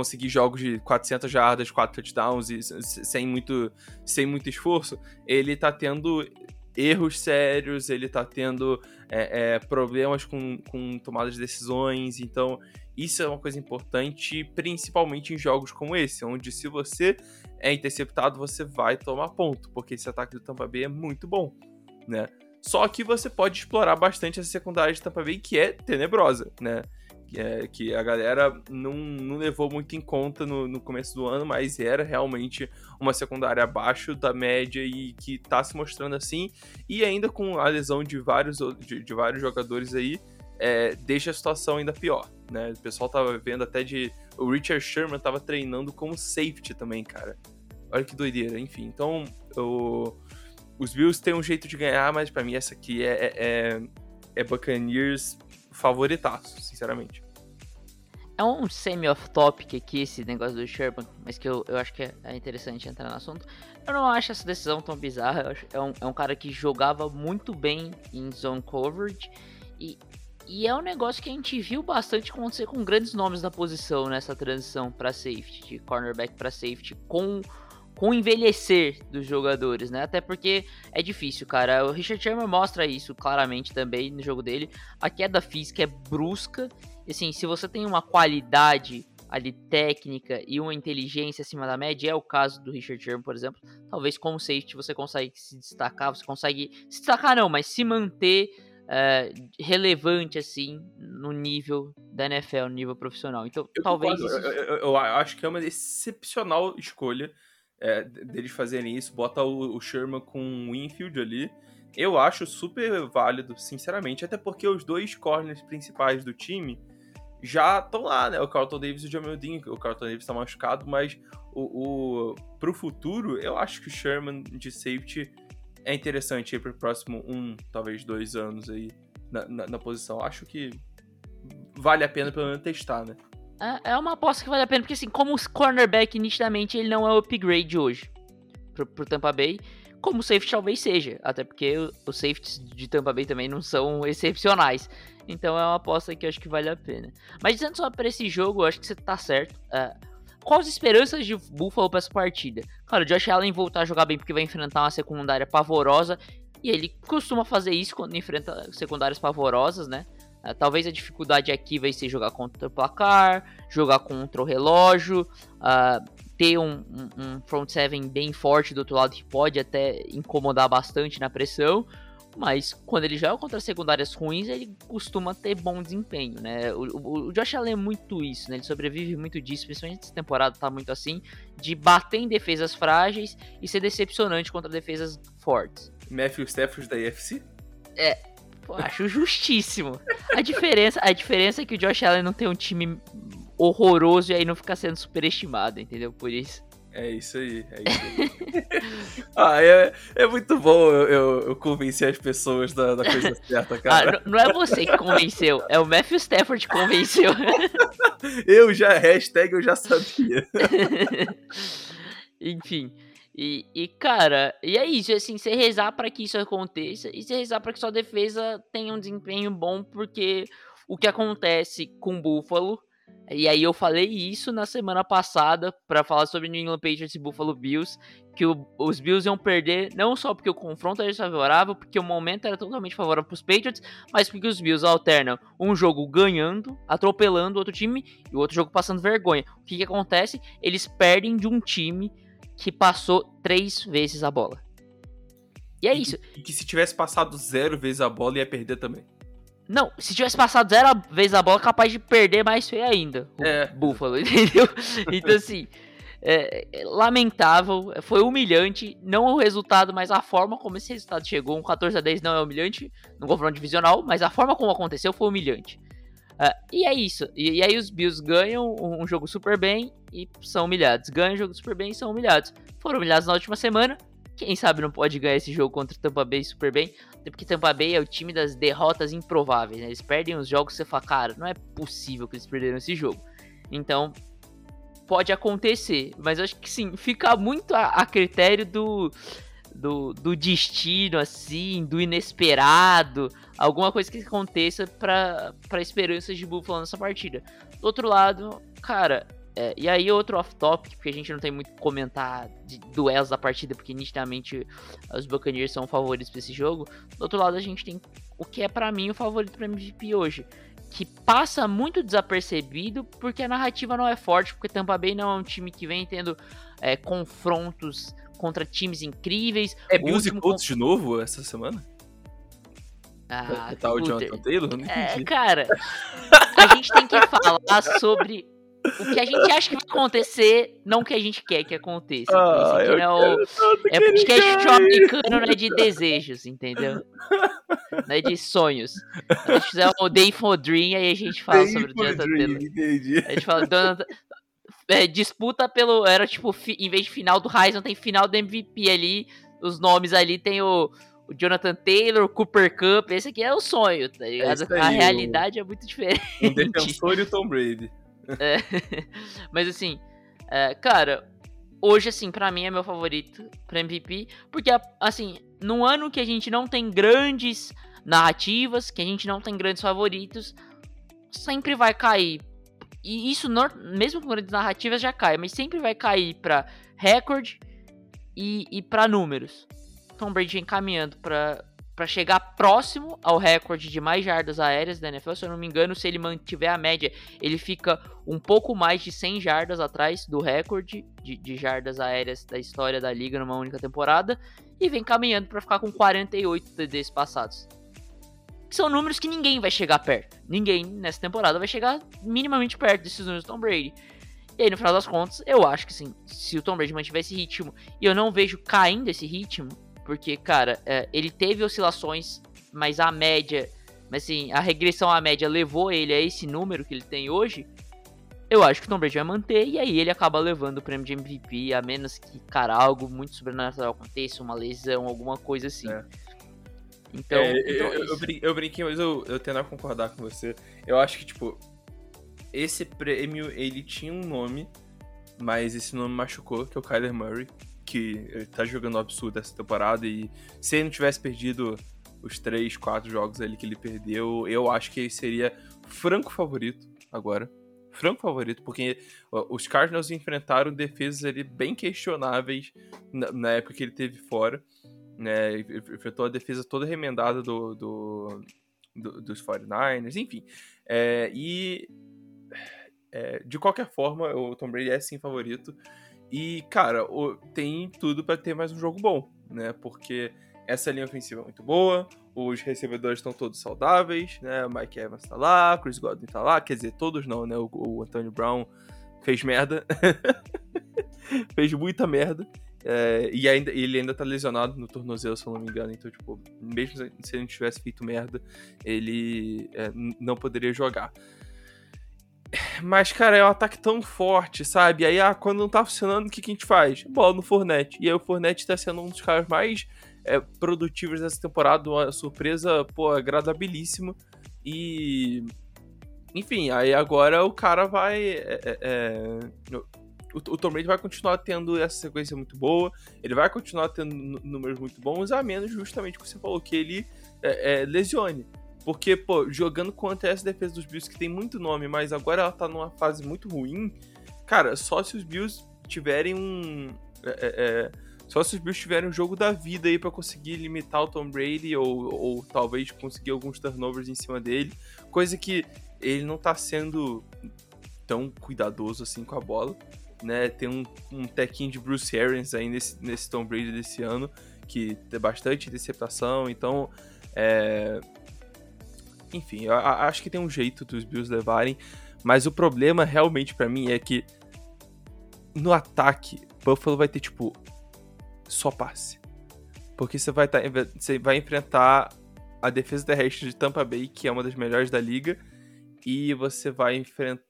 conseguir jogos de 400 jardas, 4 touchdowns e sem muito, sem muito esforço. Ele tá tendo erros sérios, ele tá tendo é, é, problemas com, com tomadas de decisões, então isso é uma coisa importante, principalmente em jogos como esse, onde se você é interceptado, você vai tomar ponto, porque esse ataque do Tampa Bay é muito bom, né? Só que você pode explorar bastante essa secundária de Tampa Bay, que é tenebrosa, né? Que, é, que a galera não, não levou muito em conta no, no começo do ano, mas era realmente uma secundária abaixo da média e que tá se mostrando assim. E ainda com a lesão de vários, de, de vários jogadores aí, é, deixa a situação ainda pior, né? O pessoal tava vendo até de. O Richard Sherman tava treinando como safety também, cara. Olha que doideira, enfim. Então, o, os Bills têm um jeito de ganhar, mas para mim essa aqui é, é, é, é Buccaneers favoritaço, sinceramente. É um semi-off-topic aqui esse negócio do Sherman, mas que eu, eu acho que é interessante entrar no assunto. Eu não acho essa decisão tão bizarra. é, um, é um cara que jogava muito bem em zone coverage e, e é um negócio que a gente viu bastante acontecer com grandes nomes da posição nessa transição para safety, de cornerback para safety, com com o envelhecer dos jogadores, né? Até porque é difícil, cara. O Richard Sherman mostra isso claramente também no jogo dele. A queda física é brusca. E, assim, se você tem uma qualidade ali técnica e uma inteligência acima da média, é o caso do Richard Sherman, por exemplo. Talvez como safety você consegue se destacar, você consegue se destacar não, mas se manter é, relevante assim no nível da NFL, no nível profissional. Então, eu talvez. Isso... Eu, eu, eu, acho que é uma excepcional escolha é, deles fazerem isso, bota o, o Sherman com o Winfield ali. Eu acho super válido, sinceramente, até porque os dois corners principais do time já estão lá, né? O Carlton Davis e o Jamel Dean. O Carlton Davis está machucado, mas o, o, pro futuro, eu acho que o Sherman de safety é interessante aí pro próximo um, talvez dois anos aí na, na, na posição. Acho que vale a pena pelo menos testar, né? É, é uma aposta que vale a pena, porque assim, como cornerback, nitidamente, ele não é o upgrade hoje pro, pro Tampa Bay. Como safety talvez seja, até porque os safeties de Tampa Bay também não são excepcionais. Então é uma aposta que eu acho que vale a pena. Mas dizendo só pra esse jogo, eu acho que você tá certo. Uh, quais as esperanças de Buffalo pra essa partida? Claro, o Josh Allen voltar a jogar bem porque vai enfrentar uma secundária pavorosa. E ele costuma fazer isso quando enfrenta secundárias pavorosas, né? Uh, talvez a dificuldade aqui vai ser jogar contra o placar, jogar contra o relógio, uh, ter um, um, um, front seven bem forte do outro lado que pode até incomodar bastante na pressão. Mas quando ele joga contra secundárias ruins, ele costuma ter bom desempenho, né? O, o, o Josh Allen é muito isso, né? Ele sobrevive muito disso, principalmente essa temporada tá muito assim, de bater em defesas frágeis e ser decepcionante contra defesas fortes. Matthew Stafford da IFC? É, Pô, acho justíssimo. A diferença, a diferença é que o Josh Allen não tem um time horroroso e aí não fica sendo superestimado, entendeu? Por isso. É isso aí, é isso aí. ah, é, é muito bom eu, eu, eu, convencer as pessoas da, da coisa certa, cara. Ah, não, não é você que convenceu, é o Matthew Stafford que convenceu. eu já, hashtag eu já sabia. Enfim. E, e, cara, e é isso, assim, você rezar para que isso aconteça e você rezar para que sua defesa tenha um desempenho bom, porque o que acontece com o Buffalo, e aí eu falei isso na semana passada para falar sobre New England Patriots e Buffalo Bills, que o, os Bills iam perder não só porque o confronto era favorável, porque o momento era totalmente favorável para os Patriots, mas porque os Bills alternam um jogo ganhando, atropelando outro time e o outro jogo passando vergonha. O que, que acontece? Eles perdem de um time que passou três vezes a bola. E é e isso. Que, e que se tivesse passado zero vezes a bola, ia perder também. Não, se tivesse passado zero vezes a bola, capaz de perder mais feio ainda. O é. Buffalo, entendeu? Então, assim, é, é, lamentável, foi humilhante. Não o resultado, mas a forma como esse resultado chegou. Um 14 a 10 não é humilhante no confronto divisional, mas a forma como aconteceu foi humilhante. Uh, e é isso. E, e, aí os Bills ganham um, um, jogo super bem e são humilhados. Ganham um jogo super bem e são humilhados. Foram humilhados na última semana. Quem sabe não pode ganhar esse jogo contra o Tampa Bay super bem. Até porque Tampa Bay é o time das derrotas improváveis. Né? Eles perdem os jogos e você fala, cara, não é possível que eles perderam esse jogo. Então, pode acontecer. Mas eu acho que sim, fica muito a, a critério do do, do destino, assim, do inesperado, alguma coisa que aconteça para esperanças de Buffalo nessa partida. Do outro lado, cara, é, e aí outro off-topic, porque a gente não tem muito que comentar de duelos da partida, porque nitidamente os Buccaneers são favoritos para esse jogo. Do outro lado, a gente tem o que é para mim o favorito para MVP hoje, que passa muito desapercebido porque a narrativa não é forte, porque Tampa Bay não é um time que vem tendo é, confrontos contra times incríveis. É Bills e Colts de novo essa semana? Ah, tá o. Jonathan Taylor? Não É, entendi. cara, a gente tem que falar sobre o que a gente acha que vai acontecer, não o que a gente quer que aconteça. Ah, não é o é podcast ganhe. americano, não é de desejos, entendeu? Não é de sonhos. A gente fizer o Day for Dream, aí a gente fala Day sobre o Jonathan Taylor. Entendi. A gente fala, Jonathan, é, disputa pelo. Era tipo, fi- em vez de final do Heisman, tem final do MVP ali. Os nomes ali tem o, o Jonathan Taylor, o Cooper Cup. Esse aqui é o sonho, tá ligado? isso aí, A o- realidade é muito diferente. Um defensor e o Tom Brady. Mas assim, é, cara, hoje, assim, pra mim é meu favorito pra MVP. Porque, assim, num ano que a gente não tem grandes narrativas, que a gente não tem grandes favoritos, sempre vai cair. E isso, mesmo com grandes narrativas, já cai. Mas sempre vai cair pra recorde e, e pra números. Tom Brady vem caminhando pra, pra chegar próximo ao recorde de mais jardas aéreas da NFL. Se eu não me engano, se ele mantiver a média, ele fica um pouco mais de 100 jardas atrás do recorde de, de jardas aéreas da história da liga numa única temporada. E vem caminhando pra ficar com 48 TDs passados. Que são números que ninguém vai chegar perto. Ninguém nessa temporada vai chegar minimamente perto desses números do Tom Brady. E aí, no final das contas, eu acho que sim, se o Tom Brady mantiver esse ritmo, e eu não vejo caindo esse ritmo, porque, cara, é, ele teve oscilações, mas a média, mas assim, a regressão à média levou ele a esse número que ele tem hoje. Eu acho que o Tom Brady vai manter, e aí ele acaba levando o prêmio de MVP, a menos que, cara, algo muito sobrenatural aconteça, uma lesão, alguma coisa assim. É. Então, É, então eu, é eu, brinquei, mas eu, eu tendo a concordar com você. Eu acho que, tipo, esse prêmio, ele tinha um nome, mas esse nome machucou, que é o Kyler Murray, que tá jogando um absurdo essa temporada, e se ele não tivesse perdido os três, quatro jogos ali que ele perdeu, eu acho que ele seria franco favorito agora. Franco favorito, porque os Cardinals enfrentaram defesas ali bem questionáveis na, na época que ele teve fora né, enfrentou a defesa toda remendada do, do, do- dos 49ers, enfim. É, e é, de qualquer forma, o Tom Brady é sim favorito. E, cara, o- tem tudo pra ter mais um jogo bom, né? Porque essa linha ofensiva é muito boa, os recebedores estão todos saudáveis, né? O Mike Evans tá lá, Chris Godwin tá lá, quer dizer, todos não, né? O, o Antonio Brown fez merda. fez muita merda. É, e ainda, ele ainda tá lesionado no tornozelo, se eu não me engano. Então, tipo, mesmo se ele não tivesse feito merda, ele é, não poderia jogar. Mas, cara, é um ataque tão forte, sabe? Aí, ah, quando não tá funcionando, o que, que a gente faz? Bola no Fornette. E aí o Fornette tá sendo um dos caras mais é, produtivos dessa temporada, uma surpresa, pô, agradabilíssima. E. Enfim, aí agora o cara vai. é, é, é, o, Tom Brady vai continuar tendo essa sequência muito boa, ele vai continuar tendo nú- números muito bons, a menos justamente que você falou, que ele é, é, lesione. Porque, pô, jogando contra essa defesa dos Bills, que tem muito nome, mas agora ela tá numa fase muito ruim, cara, só se os Bills tiverem um. é, é, é, só se os Bills tiverem um jogo da vida aí pra conseguir limitar o Tom Brady, ou, ou talvez conseguir alguns turnovers em cima dele, coisa que ele não tá sendo tão cuidadoso assim com a bola né? Tem um, um tequinho de Bruce Arians aí nesse, nesse Tom Brady desse ano, que tem bastante interceptação, então. É... Enfim, eu acho que tem um jeito dos Bills levarem, mas o problema realmente pra mim é que no ataque, Buffalo vai ter tipo só passe. Porque você vai, tá, você vai enfrentar a defesa terrestre de Tampa Bay, que é uma das melhores da liga, e você vai enfrentar.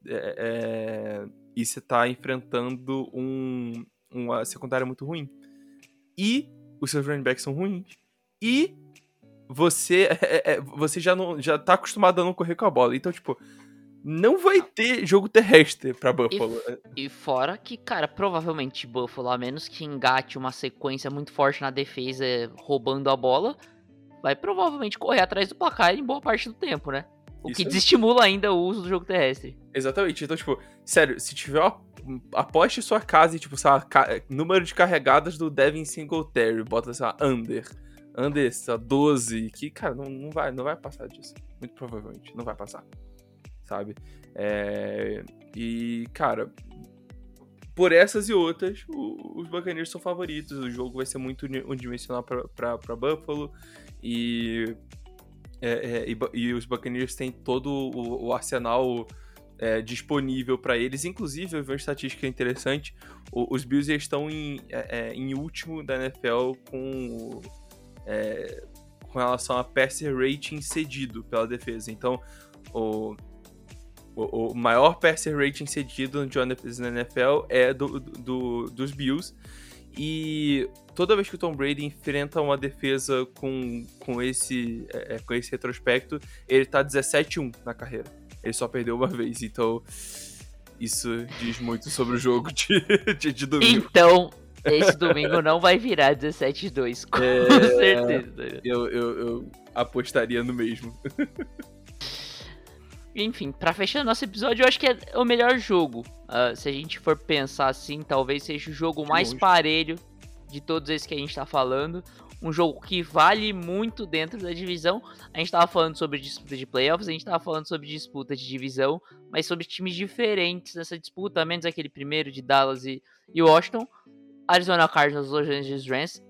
E você tá enfrentando um, uma secundária muito ruim. E os seus running backs são ruins. E você, é, é, você já, não, já tá acostumado a não correr com a bola. Então, tipo, não vai ter jogo terrestre pra Buffalo. E fora que, cara, provavelmente Buffalo, a menos que engate uma sequência muito forte na defesa roubando a bola, vai provavelmente correr atrás do placar em boa parte do tempo, né? O Isso que aí. desestimula ainda o uso do jogo terrestre. Exatamente. Então, tipo, sério, se tiver uma. Aposte sua casa e, tipo, sei lá, número de carregadas do Devin Singletary, bota, sei lá, under. Under, sei lá, 12, que, cara, não, não, vai, não vai passar disso. Muito provavelmente, não vai passar. Sabe? É, e, cara, por essas e outras, o- os Buccaneers são favoritos. O jogo vai ser muito uni- unidimensional pra, pra, pra Buffalo. E é, é, e, e os Buccaneers têm todo o, o arsenal é, disponível para eles. Inclusive, eu vi uma estatística interessante: o- os Bills estão em, é, é, em último da NFL com, é, com relação a passer rating cedido pela defesa. Então, o, o, o maior passer rating cedido de uma defesa na NFL é do, do- dos Bills. E toda vez que o Tom Brady enfrenta uma defesa com, com, esse, é, é, com esse retrospecto, ele tá 17-1 na carreira. Ele só perdeu uma vez, então isso diz muito sobre o jogo de, de, de domingo. Então, esse domingo não vai virar 17-2, com É. certeza. Eu, eu, eu apostaria no mesmo. Enfim, pra fechar nosso episódio, eu acho que é o melhor jogo. Ah, se a gente for pensar assim, talvez seja o jogo mais parelho de todos esses que a gente tá falando. Um jogo que vale muito dentro da divisão. A gente tava falando sobre disputa de playoffs, a gente tava falando sobre disputa de divisão, mas sobre times diferentes nessa disputa, menos aquele primeiro de Dallas e, e Washington. Arizona Cardinals, Los Angeles Rams.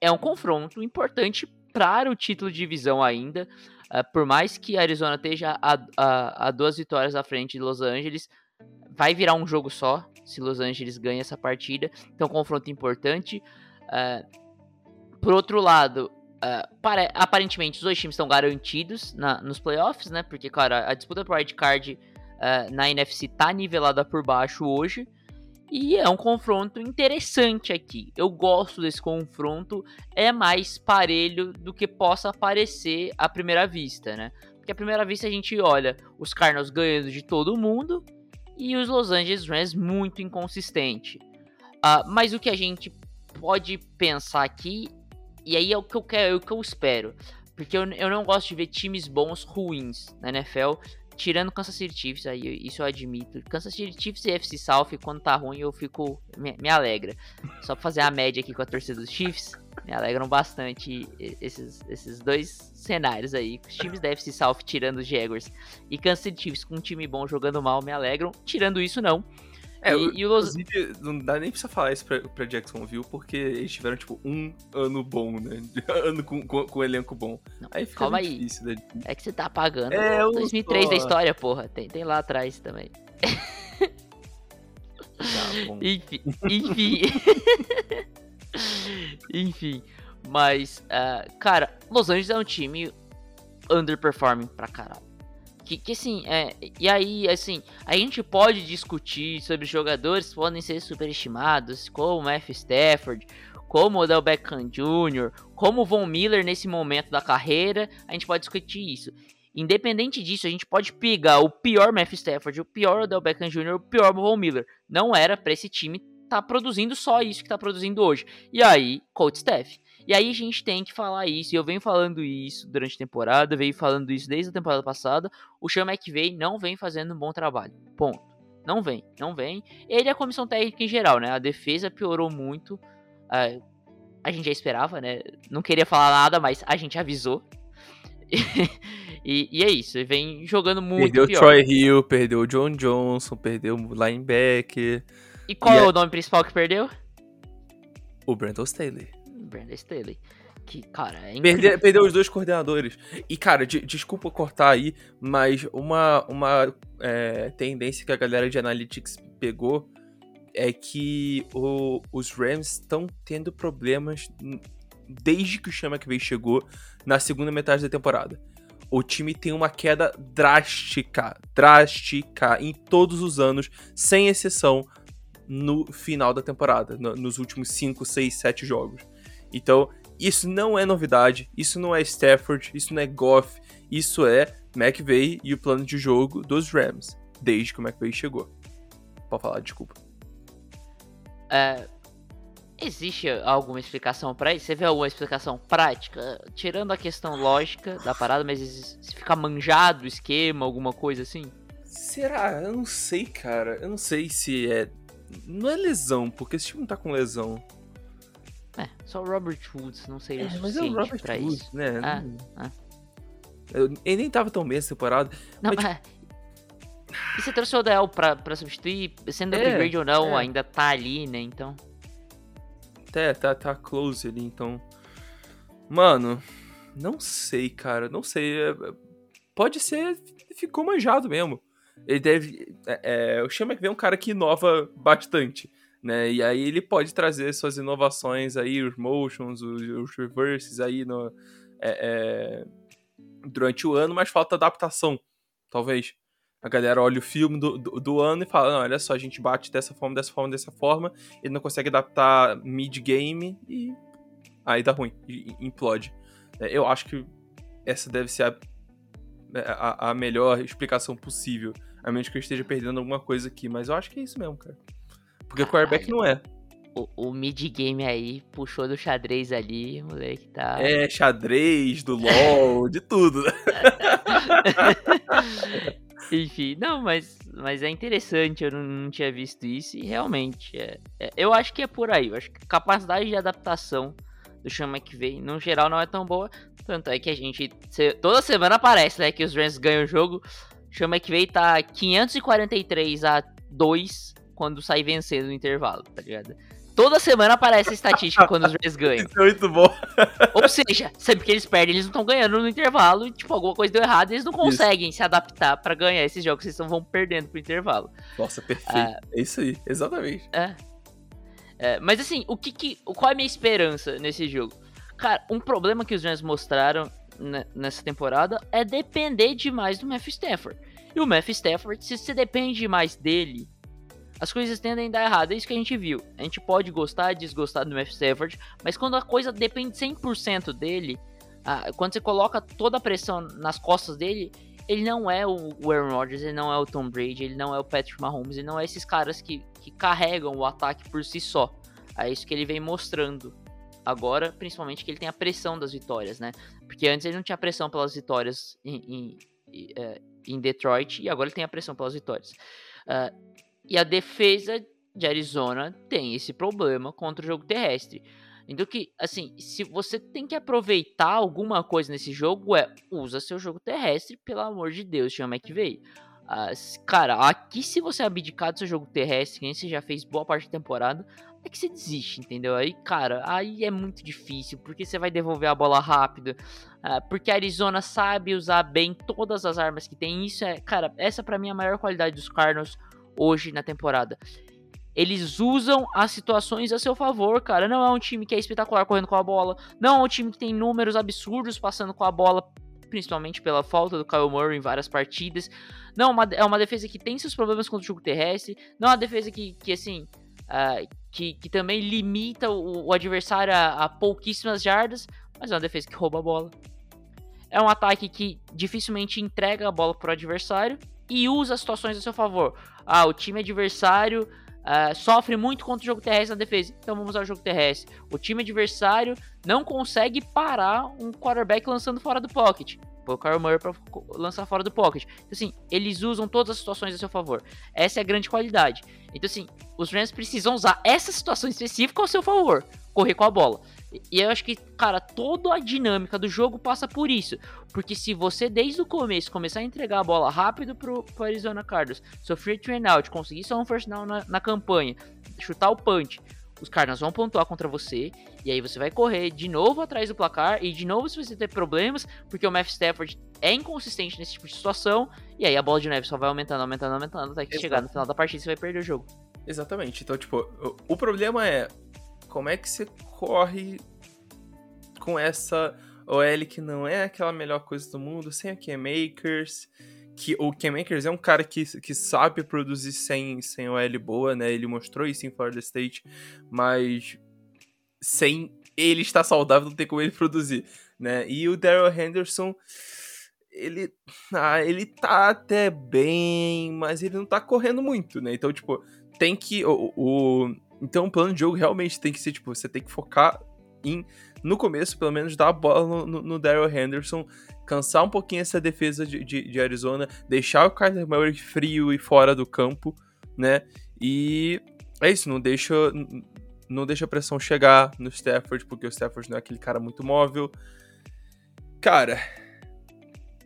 É um confronto importante para o título de divisão ainda. Uh, por mais que Arizona esteja a, a, a, duas vitórias à frente de Los Angeles, vai virar um jogo só se Los Angeles ganha essa partida. Então, confronto importante. Uh, por outro lado, uh, para, aparentemente os dois times estão garantidos na, nos playoffs, né? Porque, cara, a disputa por wildcard na NFC tá nivelada por baixo hoje. E é um confronto interessante aqui. Eu gosto desse confronto. É mais parelho do que possa parecer à primeira vista, né? Porque à primeira vista a gente olha os Cardinals ganhando de todo mundo e os Los Angeles Rams muito inconsistente. Uh, mas o que a gente pode pensar aqui, e aí é o que eu quero, é o que eu espero. Porque eu, eu não gosto de ver times bons ruins na NFL. Tirando Kansas City Chiefs, aí isso eu admito. Kansas City Chiefs e FC South, quando tá ruim, eu fico. Me, me, alegra. Só pra fazer a média aqui com a torcida dos Chiefs, me alegram bastante esses, esses dois cenários aí. Os times da FC South tirando os Jaguars e Kansas City Chiefs com um time bom jogando mal me alegram. Tirando isso, não. É, e, e o Los... Inclusive, não dá nem pra você falar isso pra, pra Jacksonville, porque eles tiveram, tipo, um ano bom, né? ano com, com, com um elenco bom. Não, aí fica calma aí. difícil, né? É que você tá apagando é, 2003 da história, porra. Tem, tem lá atrás também. Tá bom. enfim. Enfim. enfim. Mas, uh, cara, Los Angeles é um time underperforming pra caralho. Que, que assim, é, e aí, assim, a gente pode discutir sobre jogadores que podem ser superestimados, como F. Stafford, como Odell Beckham Jr., como Von Miller nesse momento da carreira, a gente pode discutir isso. Independente disso, a gente pode pegar o pior Matthew Stafford, o pior Odell Beckham Jr., o pior Von Miller. Não era para esse time tá produzindo só isso que tá produzindo hoje. E aí, Coach Staff. E aí a gente tem que falar isso, e eu venho falando isso durante a temporada, venho falando isso desde a temporada passada. O Sean McVay não vem fazendo um bom trabalho. Ponto. Não vem, não vem. Ele e a comissão técnica em geral, né? A defesa piorou muito. Uh, a gente já esperava, né? Não queria falar nada, mas a gente avisou. e, e, é isso, ele vem jogando muito Perdeu pior. o Troy Hill, perdeu o John Johnson, perdeu o linebacker. E qual E é a- o nome principal que perdeu? O Brandon Staley. Brandon Staley. Que, cara, é incrível. Perdeu, os dois coordenadores. E, cara, de- desculpa cortar aí, mas uma, uma é, tendência que a galera de Analytics pegou é que o- os Rams estão tendo problemas desde que o Chama que veio chegou na segunda metade da temporada. O time tem uma queda drástica, drástica em todos os anos, sem exceção no final da temporada, no- nos últimos 5, 6, 7 jogos. Então, isso não é novidade, isso não é Stafford, isso não é Goff, isso é McVay e o plano de jogo dos Rams, desde que o McVay chegou. Pode falar, desculpa. É, existe alguma explicação pra isso? Você vê alguma explicação prática? Tirando a questão lógica da parada, mas se fica manjado o esquema, alguma coisa assim? Será? Eu não sei, cara. Eu não sei se é. Não é lesão, porque esse time não tá com lesão. É, só o Robert Woods não seria o mas é o Robert pra Woods, isso. né? Ah, Não- ah. Eu- ele nem tava tão bem essa temporada. Não, Mas, é. E você trouxe o Odell pra, pra substituir, sendo É, upgrade ou não, é. ainda tá ali, né? Então. Até tá, tá close ali, então. Mano, Não sei, cara, não sei. É, é, Pode ser, ficou manjado mesmo. Ele deve. É, é, o McVay é um cara que inova bastante, né? E aí ele pode trazer suas inovações aí, os motions, os, os reverses aí no, é, é, durante o ano, mas falta adaptação, talvez. A galera olha o filme do, do, do ano e fala: não, olha só, a gente bate dessa forma, dessa forma, dessa forma, ele não consegue adaptar mid-game e aí dá ruim, implode. É, eu acho que essa deve ser a, a, a, melhor explicação possível. A menos que eu esteja perdendo alguma coisa aqui, mas eu acho que é isso mesmo, cara. Porque o quarterback não é. O, o mid-game aí puxou do xadrez ali, moleque, tá. É, xadrez, do LOL, de tudo. Enfim, não, mas, mas é interessante, eu não, não tinha visto isso e realmente, é, é, eu acho que é por aí. Eu acho que capacidade de adaptação do Sean McVay, no geral, não é tão boa. Tanto é que a gente, toda semana aparece, né, que os Rams ganham o jogo. O Sean McVay tá 543 a 2 quando sai vencendo no intervalo, tá ligado? Toda semana aparece a estatística quando os Rams ganham. Isso é muito bom. Ou seja, sempre que eles perdem, eles não estão ganhando no intervalo. E, tipo, alguma coisa deu errado eles não conseguem isso. se adaptar para ganhar esses jogos. Eles vão perdendo pro intervalo. Nossa, perfeito. Ah, é isso aí, exatamente. É. é. mas assim, o que, que qual é a minha esperança nesse jogo? Cara, um problema que os Rams mostraram nessa temporada é depender demais do Matthew Stafford. E o Matthew Stafford, se você depende mais dele, as coisas tendem a dar errado. É isso que a gente viu. A gente pode gostar e desgostar do Matthew Stafford, mas quando a coisa depende 100% dele, ah, quando você coloca toda a pressão nas costas dele, ele não é o Aaron Rodgers, ele não é o Tom Brady, ele não é o Patrick Mahomes, ele não é esses caras que, que carregam o ataque por si só. É isso que ele vem mostrando agora, principalmente que ele tem a pressão das vitórias, né? Porque antes ele não tinha pressão pelas vitórias em, em, em Detroit e agora ele tem a pressão pelas vitórias. Uh, e a defesa de Arizona tem esse problema contra o jogo terrestre. Então que, assim, se você tem que aproveitar alguma coisa nesse jogo, é usa seu jogo terrestre, pelo amor de Deus, chama McVay. Uh, cara, aqui se você abdicar do seu jogo terrestre, quem você já fez boa parte da temporada, é que você desiste, entendeu? Aí, cara, aí é muito difícil, porque você vai devolver a bola rápido, uh, porque a Arizona sabe usar bem todas as armas que tem. Isso é, cara, essa para mim é a maior qualidade dos Cardinals hoje na temporada. Eles usam as situações a seu favor, cara. Não é um time que é espetacular correndo com a bola. Não é um time que tem números absurdos passando com a bola, principalmente pela falta do Kyle Murray em várias partidas. Não, uma, é uma defesa que tem seus problemas contra o jogo terrestre. Não é uma defesa que, que assim, uh, que, que também limita o, o adversário a, a pouquíssimas jardas, mas é uma defesa que rouba a bola. É um ataque que dificilmente entrega a bola para o adversário e usa as situações a seu favor. Ah, o time adversário uh, sofre muito contra o jogo terrestre na defesa, então vamos usar o jogo terrestre. O time adversário não consegue parar um quarterback lançando fora do pocket. O Kyle Murray para lançar fora do pocket. Então, assim, eles usam todas as situações a seu favor. Essa é a grande qualidade. Então, assim, os Rams precisam usar essa situação específica ao seu favor. Correr com a bola. E eu acho que, cara, toda a dinâmica do jogo passa por isso. Porque se você, desde o começo, começar a entregar a bola rápido pro, pro Arizona Cardinals, sofrer train out, conseguir só um first down na, na campanha, chutar o punch, os Cardinals vão pontuar contra você, e aí você vai correr de novo atrás do placar, e de novo se você ter problemas, porque o Matt Stafford é inconsistente nesse tipo de situação, e aí a bola de neve só vai aumentando, aumentando, aumentando, até que Exato. chegar no final da partida você vai perder o jogo. Exatamente. Então, tipo, o problema é como é que você corre com essa OL que não é aquela melhor coisa do mundo, sem a K-Makers, que o K-Makers é um cara que, que sabe produzir sem, sem OL boa, né? Ele mostrou isso em Florida State, mas sem ele estar saudável não tem como ele produzir, né? E o Daryl Henderson, ele, ah, ele tá até bem, mas ele não tá correndo muito, né? Então, tipo, tem que o então, o plano de jogo realmente tem que ser, tipo, você tem que focar em, no começo, pelo menos, dar a bola no, no, no Daryl Henderson, cansar um pouquinho essa defesa de, de, de, Arizona, deixar o Kyler Murray frio e fora do campo, né? E é isso, não deixa, não deixa a pressão chegar no Stafford, porque o Stafford não é aquele cara muito móvel. Cara,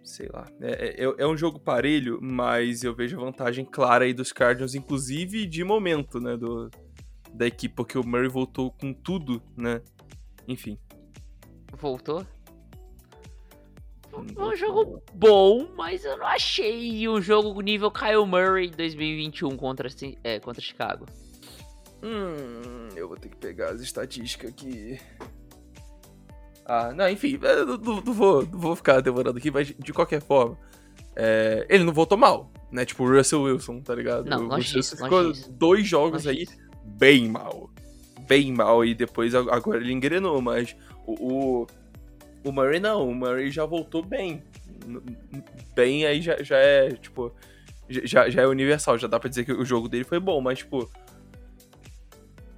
sei lá. É, é, é, um jogo parelho, mas eu vejo a vantagem clara aí dos Cardinals, inclusive de momento, né? Do, da equipe, porque o Murray voltou com tudo, né? Enfim. Voltou? Foi um jogo bom, mas eu não achei um jogo nível Kyle Murray 2021 contra, é, contra Chicago. Hum, eu vou ter que pegar as estatísticas aqui. Ah, não, enfim, eu não, não, não vou, não vou ficar demorando aqui, mas de qualquer forma, é, ele não voltou mal, né? Tipo o Russell Wilson, tá ligado? Não, o Russell ficou dois jogos aí. Bem mal. Bem mal, e depois agora ele engrenou, mas o, o, o Murray não, o Murray já voltou bem. Bem aí já, já é, tipo, já, já é universal, já dá pra dizer que o jogo dele foi bom, mas, tipo.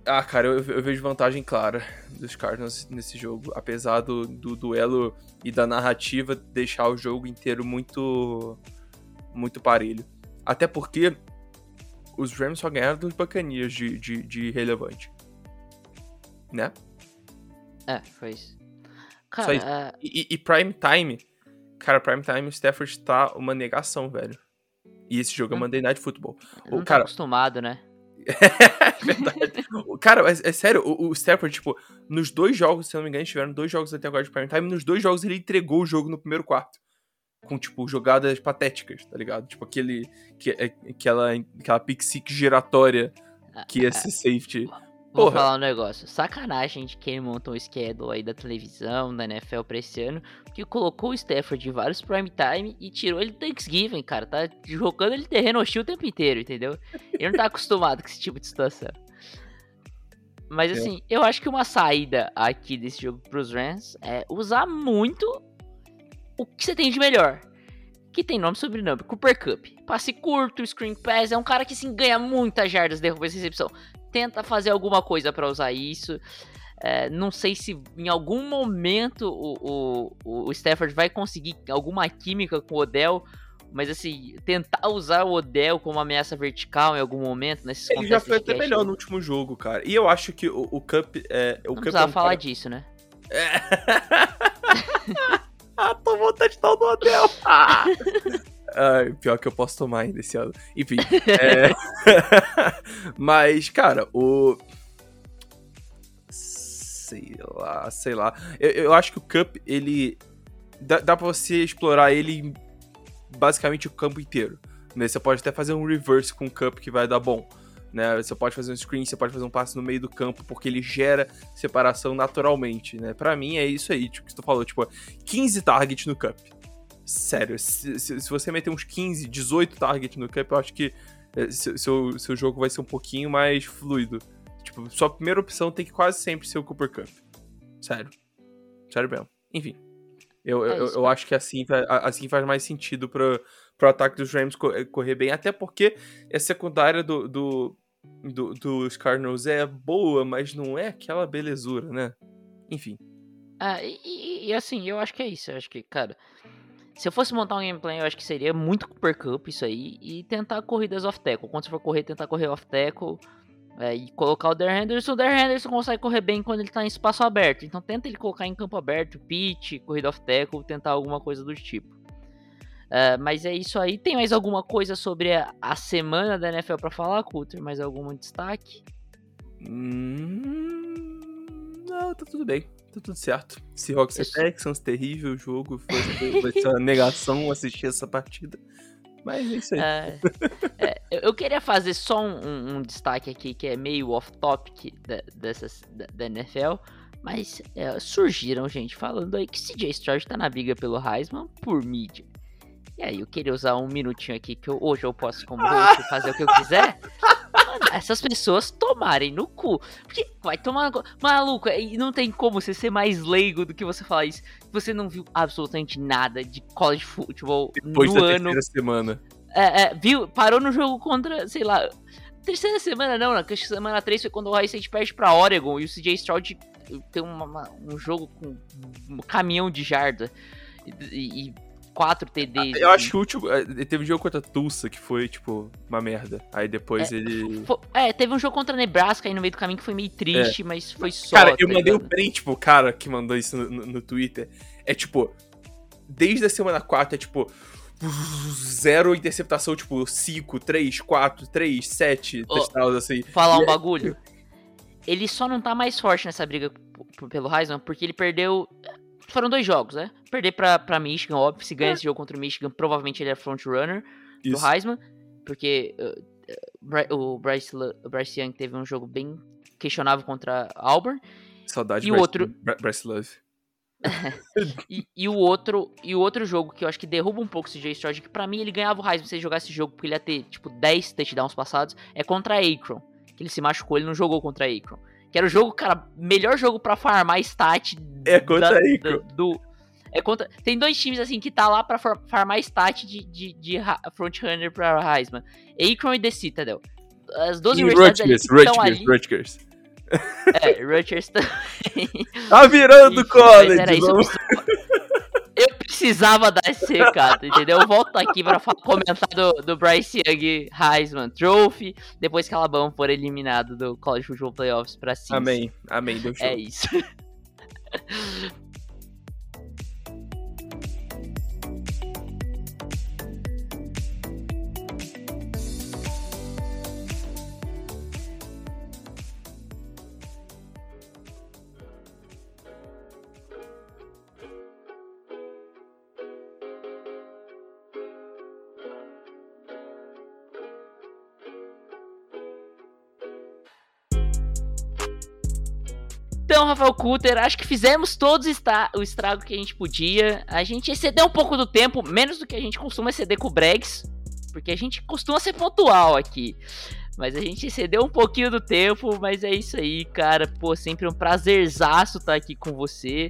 Ah, cara, eu, eu vejo vantagem clara dos Cardinals nesse jogo, apesar do, do duelo e da narrativa deixar o jogo inteiro muito muito parelho. Até porque os Rams só ganharam dos Bacanias de, de, de relevante. Né? É, foi isso. Cara, isso. é, E, e- Prime Time, cara, Prime Time, o Stafford tá uma negação, velho. E esse jogo é Hum. Monday Night Football. não O cara, acostumado, né? é verdade. Cara, é, é sério, o, o Stafford, tipo, nos dois jogos, se eu não me engano, tiveram dois jogos até agora de prime time, nos dois jogos ele entregou o jogo no primeiro quarto. Com, tipo, jogadas patéticas, tá ligado? Tipo, aquele. Que, é- aquela, aquela pick six giratória que ia ser safety. Vou Porra. falar um negócio. Sacanagem de quem montou o schedule aí da televisão, da NFL pra esse ano, que colocou o Stafford em vários prime time e tirou ele do Thanksgiving, cara. Tá jogando ele terreno hostil o tempo inteiro, entendeu? Ele não tá acostumado com esse tipo de situação. Mas É. assim, eu acho que uma saída aqui desse jogo pros Rams é usar muito o que você tem de melhor. Que tem nome e sobrenome, Cooper Cup. Passe curto, screen pass, é um cara que assim, ganha muitas jardas derrubas e recepção tenta fazer alguma coisa pra usar isso. É, não sei se em algum momento o, o, o Stafford vai conseguir alguma química com o Odell, mas assim, tentar usar o Odell como ameaça vertical em algum momento nesses Ele já foi até melhor no último jogo, cara. E eu acho que o, o Cup. É, o Não Cup precisava é um falar cara- disso, né? ah, tô vontade de no hotel. Ah. Ai, pior que eu posso tomar ainda esse ano. Enfim. é... Mas, cara, o. Sei lá, sei lá. Eu, eu acho que o Cup, ele. Dá, dá pra você explorar ele basicamente o campo inteiro. Né? Você pode até fazer um reverse com o Cup que vai dar bom. Né? Você pode fazer um screen, você pode fazer um passe no meio do campo, porque ele gera separação naturalmente, né? Pra mim é isso aí, tipo, que tu falou, tipo, 15 targets no Cup. Sério, se, se, se você meter uns 15, 18 targets no Cup, eu acho que eh, seu, seu, jogo vai ser um pouquinho mais fluido. Tipo, sua primeira opção tem que quase sempre ser o Cooper Cup. Sério. Sério mesmo. Enfim. Eu, É eu, eu acho que assim, assim faz mais sentido pro, pro ataque dos Rams eh, correr bem, até porque a secundária do, do, do- dos Cardinals é boa, mas não é aquela belezura, né? Enfim. Ah, e, e- assim, eu acho que é isso. Eu acho que, cara, se eu fosse montar um gameplay, eu acho que seria muito Cooper Cup isso aí. E tentar corridas off-tackle. Quando você for correr, tentar correr off-tackle. é, e colocar o Darren Henderson. O Darren Henderson consegue correr bem quando ele tá em espaço aberto. Então tenta ele colocar em campo aberto, pitch, corrida off-tackle, tentar alguma coisa do tipo. É, mas é isso aí. Tem mais alguma coisa sobre a, a semana da NFL pra falar, Coulter? Mais algum destaque? Hum, não, tá tudo bem. Tá tudo certo. Seahawks e Isso. Texans, terrível jogo. Foi, ser uma negação assistir essa partida. Mas é isso aí. É, é, eu- eu queria fazer só um, um- um destaque aqui que é meio off-topic da, dessas, da, da NFL, mas é, surgiram gente falando aí que CJ Stroud tá na briga pelo Heisman por mídia. E aí, eu queria usar um minutinho aqui que eu- hoje eu posso, como host, fazer o que eu quiser. Mandar essas pessoas tomarem no cu. Porque vai tomar. no cu. Maluco, e não tem como você ser mais leigo do que você falar isso. Você não viu absolutamente nada de college football Depois no da ano terceira semana. é, é, viu? Parou no jogo contra, sei lá. Terceira semana não, né? Que semana 3 foi quando o Ohio State perde pra Oregon e o CJ Stroud tem uma- uma- um jogo com um caminhão de jarda e, e quatro TDs. Eu acho que o último. eh, Teve um jogo contra Tulsa que foi, tipo, uma merda. Aí depois ele. Fo- É, teve um jogo contra Nebraska aí no meio do caminho que foi meio triste, mas foi só. Cara, eu tá mandei um ligado? print pro cara que mandou isso no, no- no Twitter. É tipo, desde a semana 4 é tipo. Zero interceptação, tipo, 5, 3, 4, 3, 7 Ó, touchdowns, assim. falar um é- bagulho. Ele só não tá mais forte nessa briga pelo Heisman porque ele perdeu foram dois jogos, né? Perder pra, pra Michigan, óbvio. Se ganha esse jogo contra o Michigan, provavelmente ele é front runner do. Heisman. Porque uh, uh, o Bryce, o Bryce Young teve um jogo bem questionável contra Auburn. Saudade E o outro- Bry- Bryce Love. E, e o outro e o outro jogo que eu acho que derruba um pouco o CJ Stroud, que pra mim ele ganhava o Heisman se ele jogasse esse jogo, porque ele ia ter, tipo, 10 touchdowns passados, é contra a Akron. Que ele se machucou, ele não jogou contra a Akron. Que era o jogo, cara, melhor jogo pra farmar stat. É contra a Akron. da- do, é contra, tem dois times, assim, que tá lá pra far- farmar stat de, de, de frontrunner pra Heisman. Akron e The Citadel. As duas E universidades ali Rutgers, que estão Rutgers, ali. Rutgers. É, Rutgers também. Tá virando college, era isso. Precisava- dar esse recado, entendeu? Eu volto aqui pra fa- comentar do, do Bryce Young Heisman Trophy, depois que Alabama for eliminado do College Football Playoffs pra cima. Amém, amém, deu show. É isso. Rafael Kutter, acho que fizemos todos o estrago que a gente podia. A gente excedeu um pouco do tempo, menos do que a gente costuma exceder com o Bregs, porque a gente costuma ser pontual aqui. Mas a gente excedeu um pouquinho do tempo, mas é isso aí, cara. Pô, sempre um prazerzaço estar aqui com você.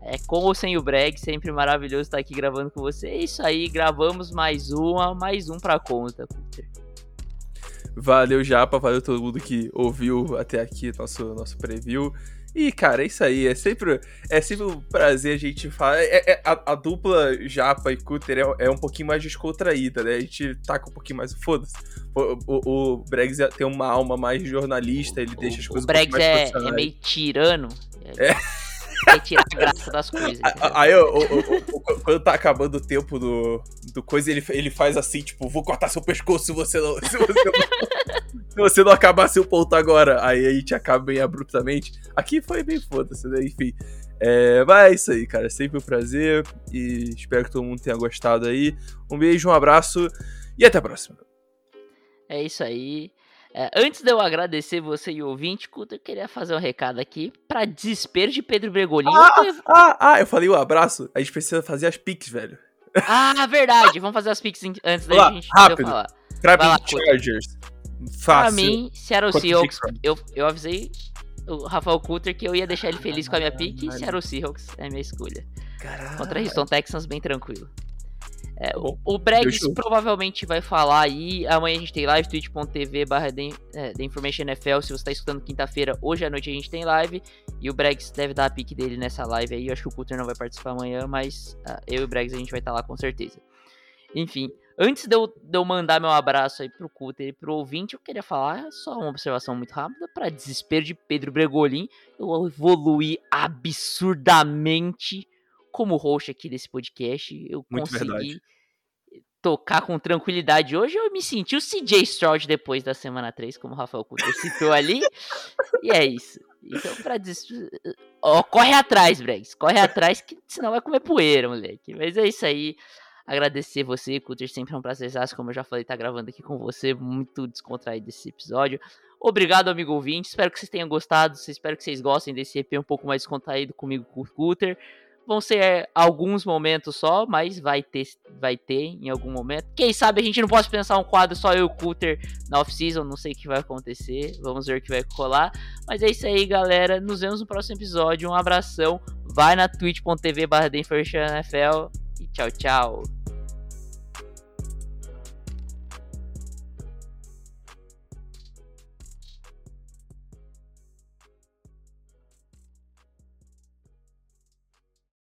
É, com ou sem o Breg, sempre maravilhoso estar aqui gravando com você. É isso aí, gravamos mais uma, mais um pra conta, Kutter. Valeu, Japa, valeu todo mundo que ouviu até aqui nosso, nosso preview. E, cara, é isso aí. É sempre, é sempre um prazer a gente falar. É, é- a, a dupla Japa e Cutter é, é um pouquinho mais descontraída, né? A gente taca um pouquinho mais o foda-se. O, o, o Bregs tem uma alma mais jornalista, ele deixa as O, coisas o Bregs mais é, é meio tirano. É. Quer tirar a graça das coisas. Aí, o- o- o- quando tá acabando o tempo do, do coisa, ele, ele faz assim, tipo, vou cortar seu pescoço se você não. Se você não, se você não acabar seu ponto agora. Aí a gente acaba bem abruptamente. Aqui foi bem foda-se, né? Enfim. É, mas é isso aí, cara. Sempre um prazer. E espero que todo mundo tenha gostado aí. Um beijo, um abraço e até a próxima. É isso aí. É, antes de eu agradecer você e o ouvinte, Kuta, eu queria fazer um recado aqui pra desespero de Pedro Bregolin. Ah, ah, ah, eu falei um abraço. A gente precisa fazer as piques, velho. Ah, verdade. Vamos fazer as piques em- antes da gente rápido. eu falar. Pra Kuta. Chargers. Pra Fácil. mim, Seattle Seahawks, eu, eu avisei o Rafael Kutter que eu ia deixar ele feliz com a minha pique e. Seattle Seahawks é a minha escolha. Caralho. Contra Houston Texans, bem tranquilo. É, Tá o, bom. o Bregs provavelmente vai falar aí. Amanhã a gente tem live, twitch.tv barra The é, Information NFL. Se você tá escutando quinta-feira, hoje à noite a gente tem live. E o Bregs deve dar a pique dele nessa live aí. Eu acho que o Cutter não vai participar amanhã, mas ah, eu e o Bregs a gente vai estar lá com certeza. Enfim, antes de eu, de eu mandar meu abraço aí pro Cutter e pro ouvinte, eu queria falar só uma observação muito rápida. Para desespero de Pedro Bregolin, eu evoluí absurdamente como host aqui desse podcast. Eu Muito consegui verdade. tocar com tranquilidade. Hoje eu me senti o CJ Stroud depois da semana 3, como o Rafael Kutter citou ali. e é isso. Então, pra des... Ó, corre atrás, Bregs. Corre atrás, que senão vai comer poeira, moleque. Mas é isso aí. Agradecer você, Kutter. Sempre é um prazer, como eu já falei, estar gravando aqui com você. Muito descontraído esse episódio. Obrigado, amigo ouvinte. Espero que vocês tenham gostado. Espero que vocês gostem desse EP um pouco mais descontraído comigo com o Kutter. Vão ser alguns momentos só, mas vai ter, vai ter em algum momento. Quem sabe a gente não pode pensar um quadro só eu e o Cutter na off-season, não sei o que vai acontecer. Vamos ver o que vai rolar. Mas é isso aí, galera. Nos vemos no próximo episódio. Um abração. Vai na twitch.tv barra NFL e tchau, tchau.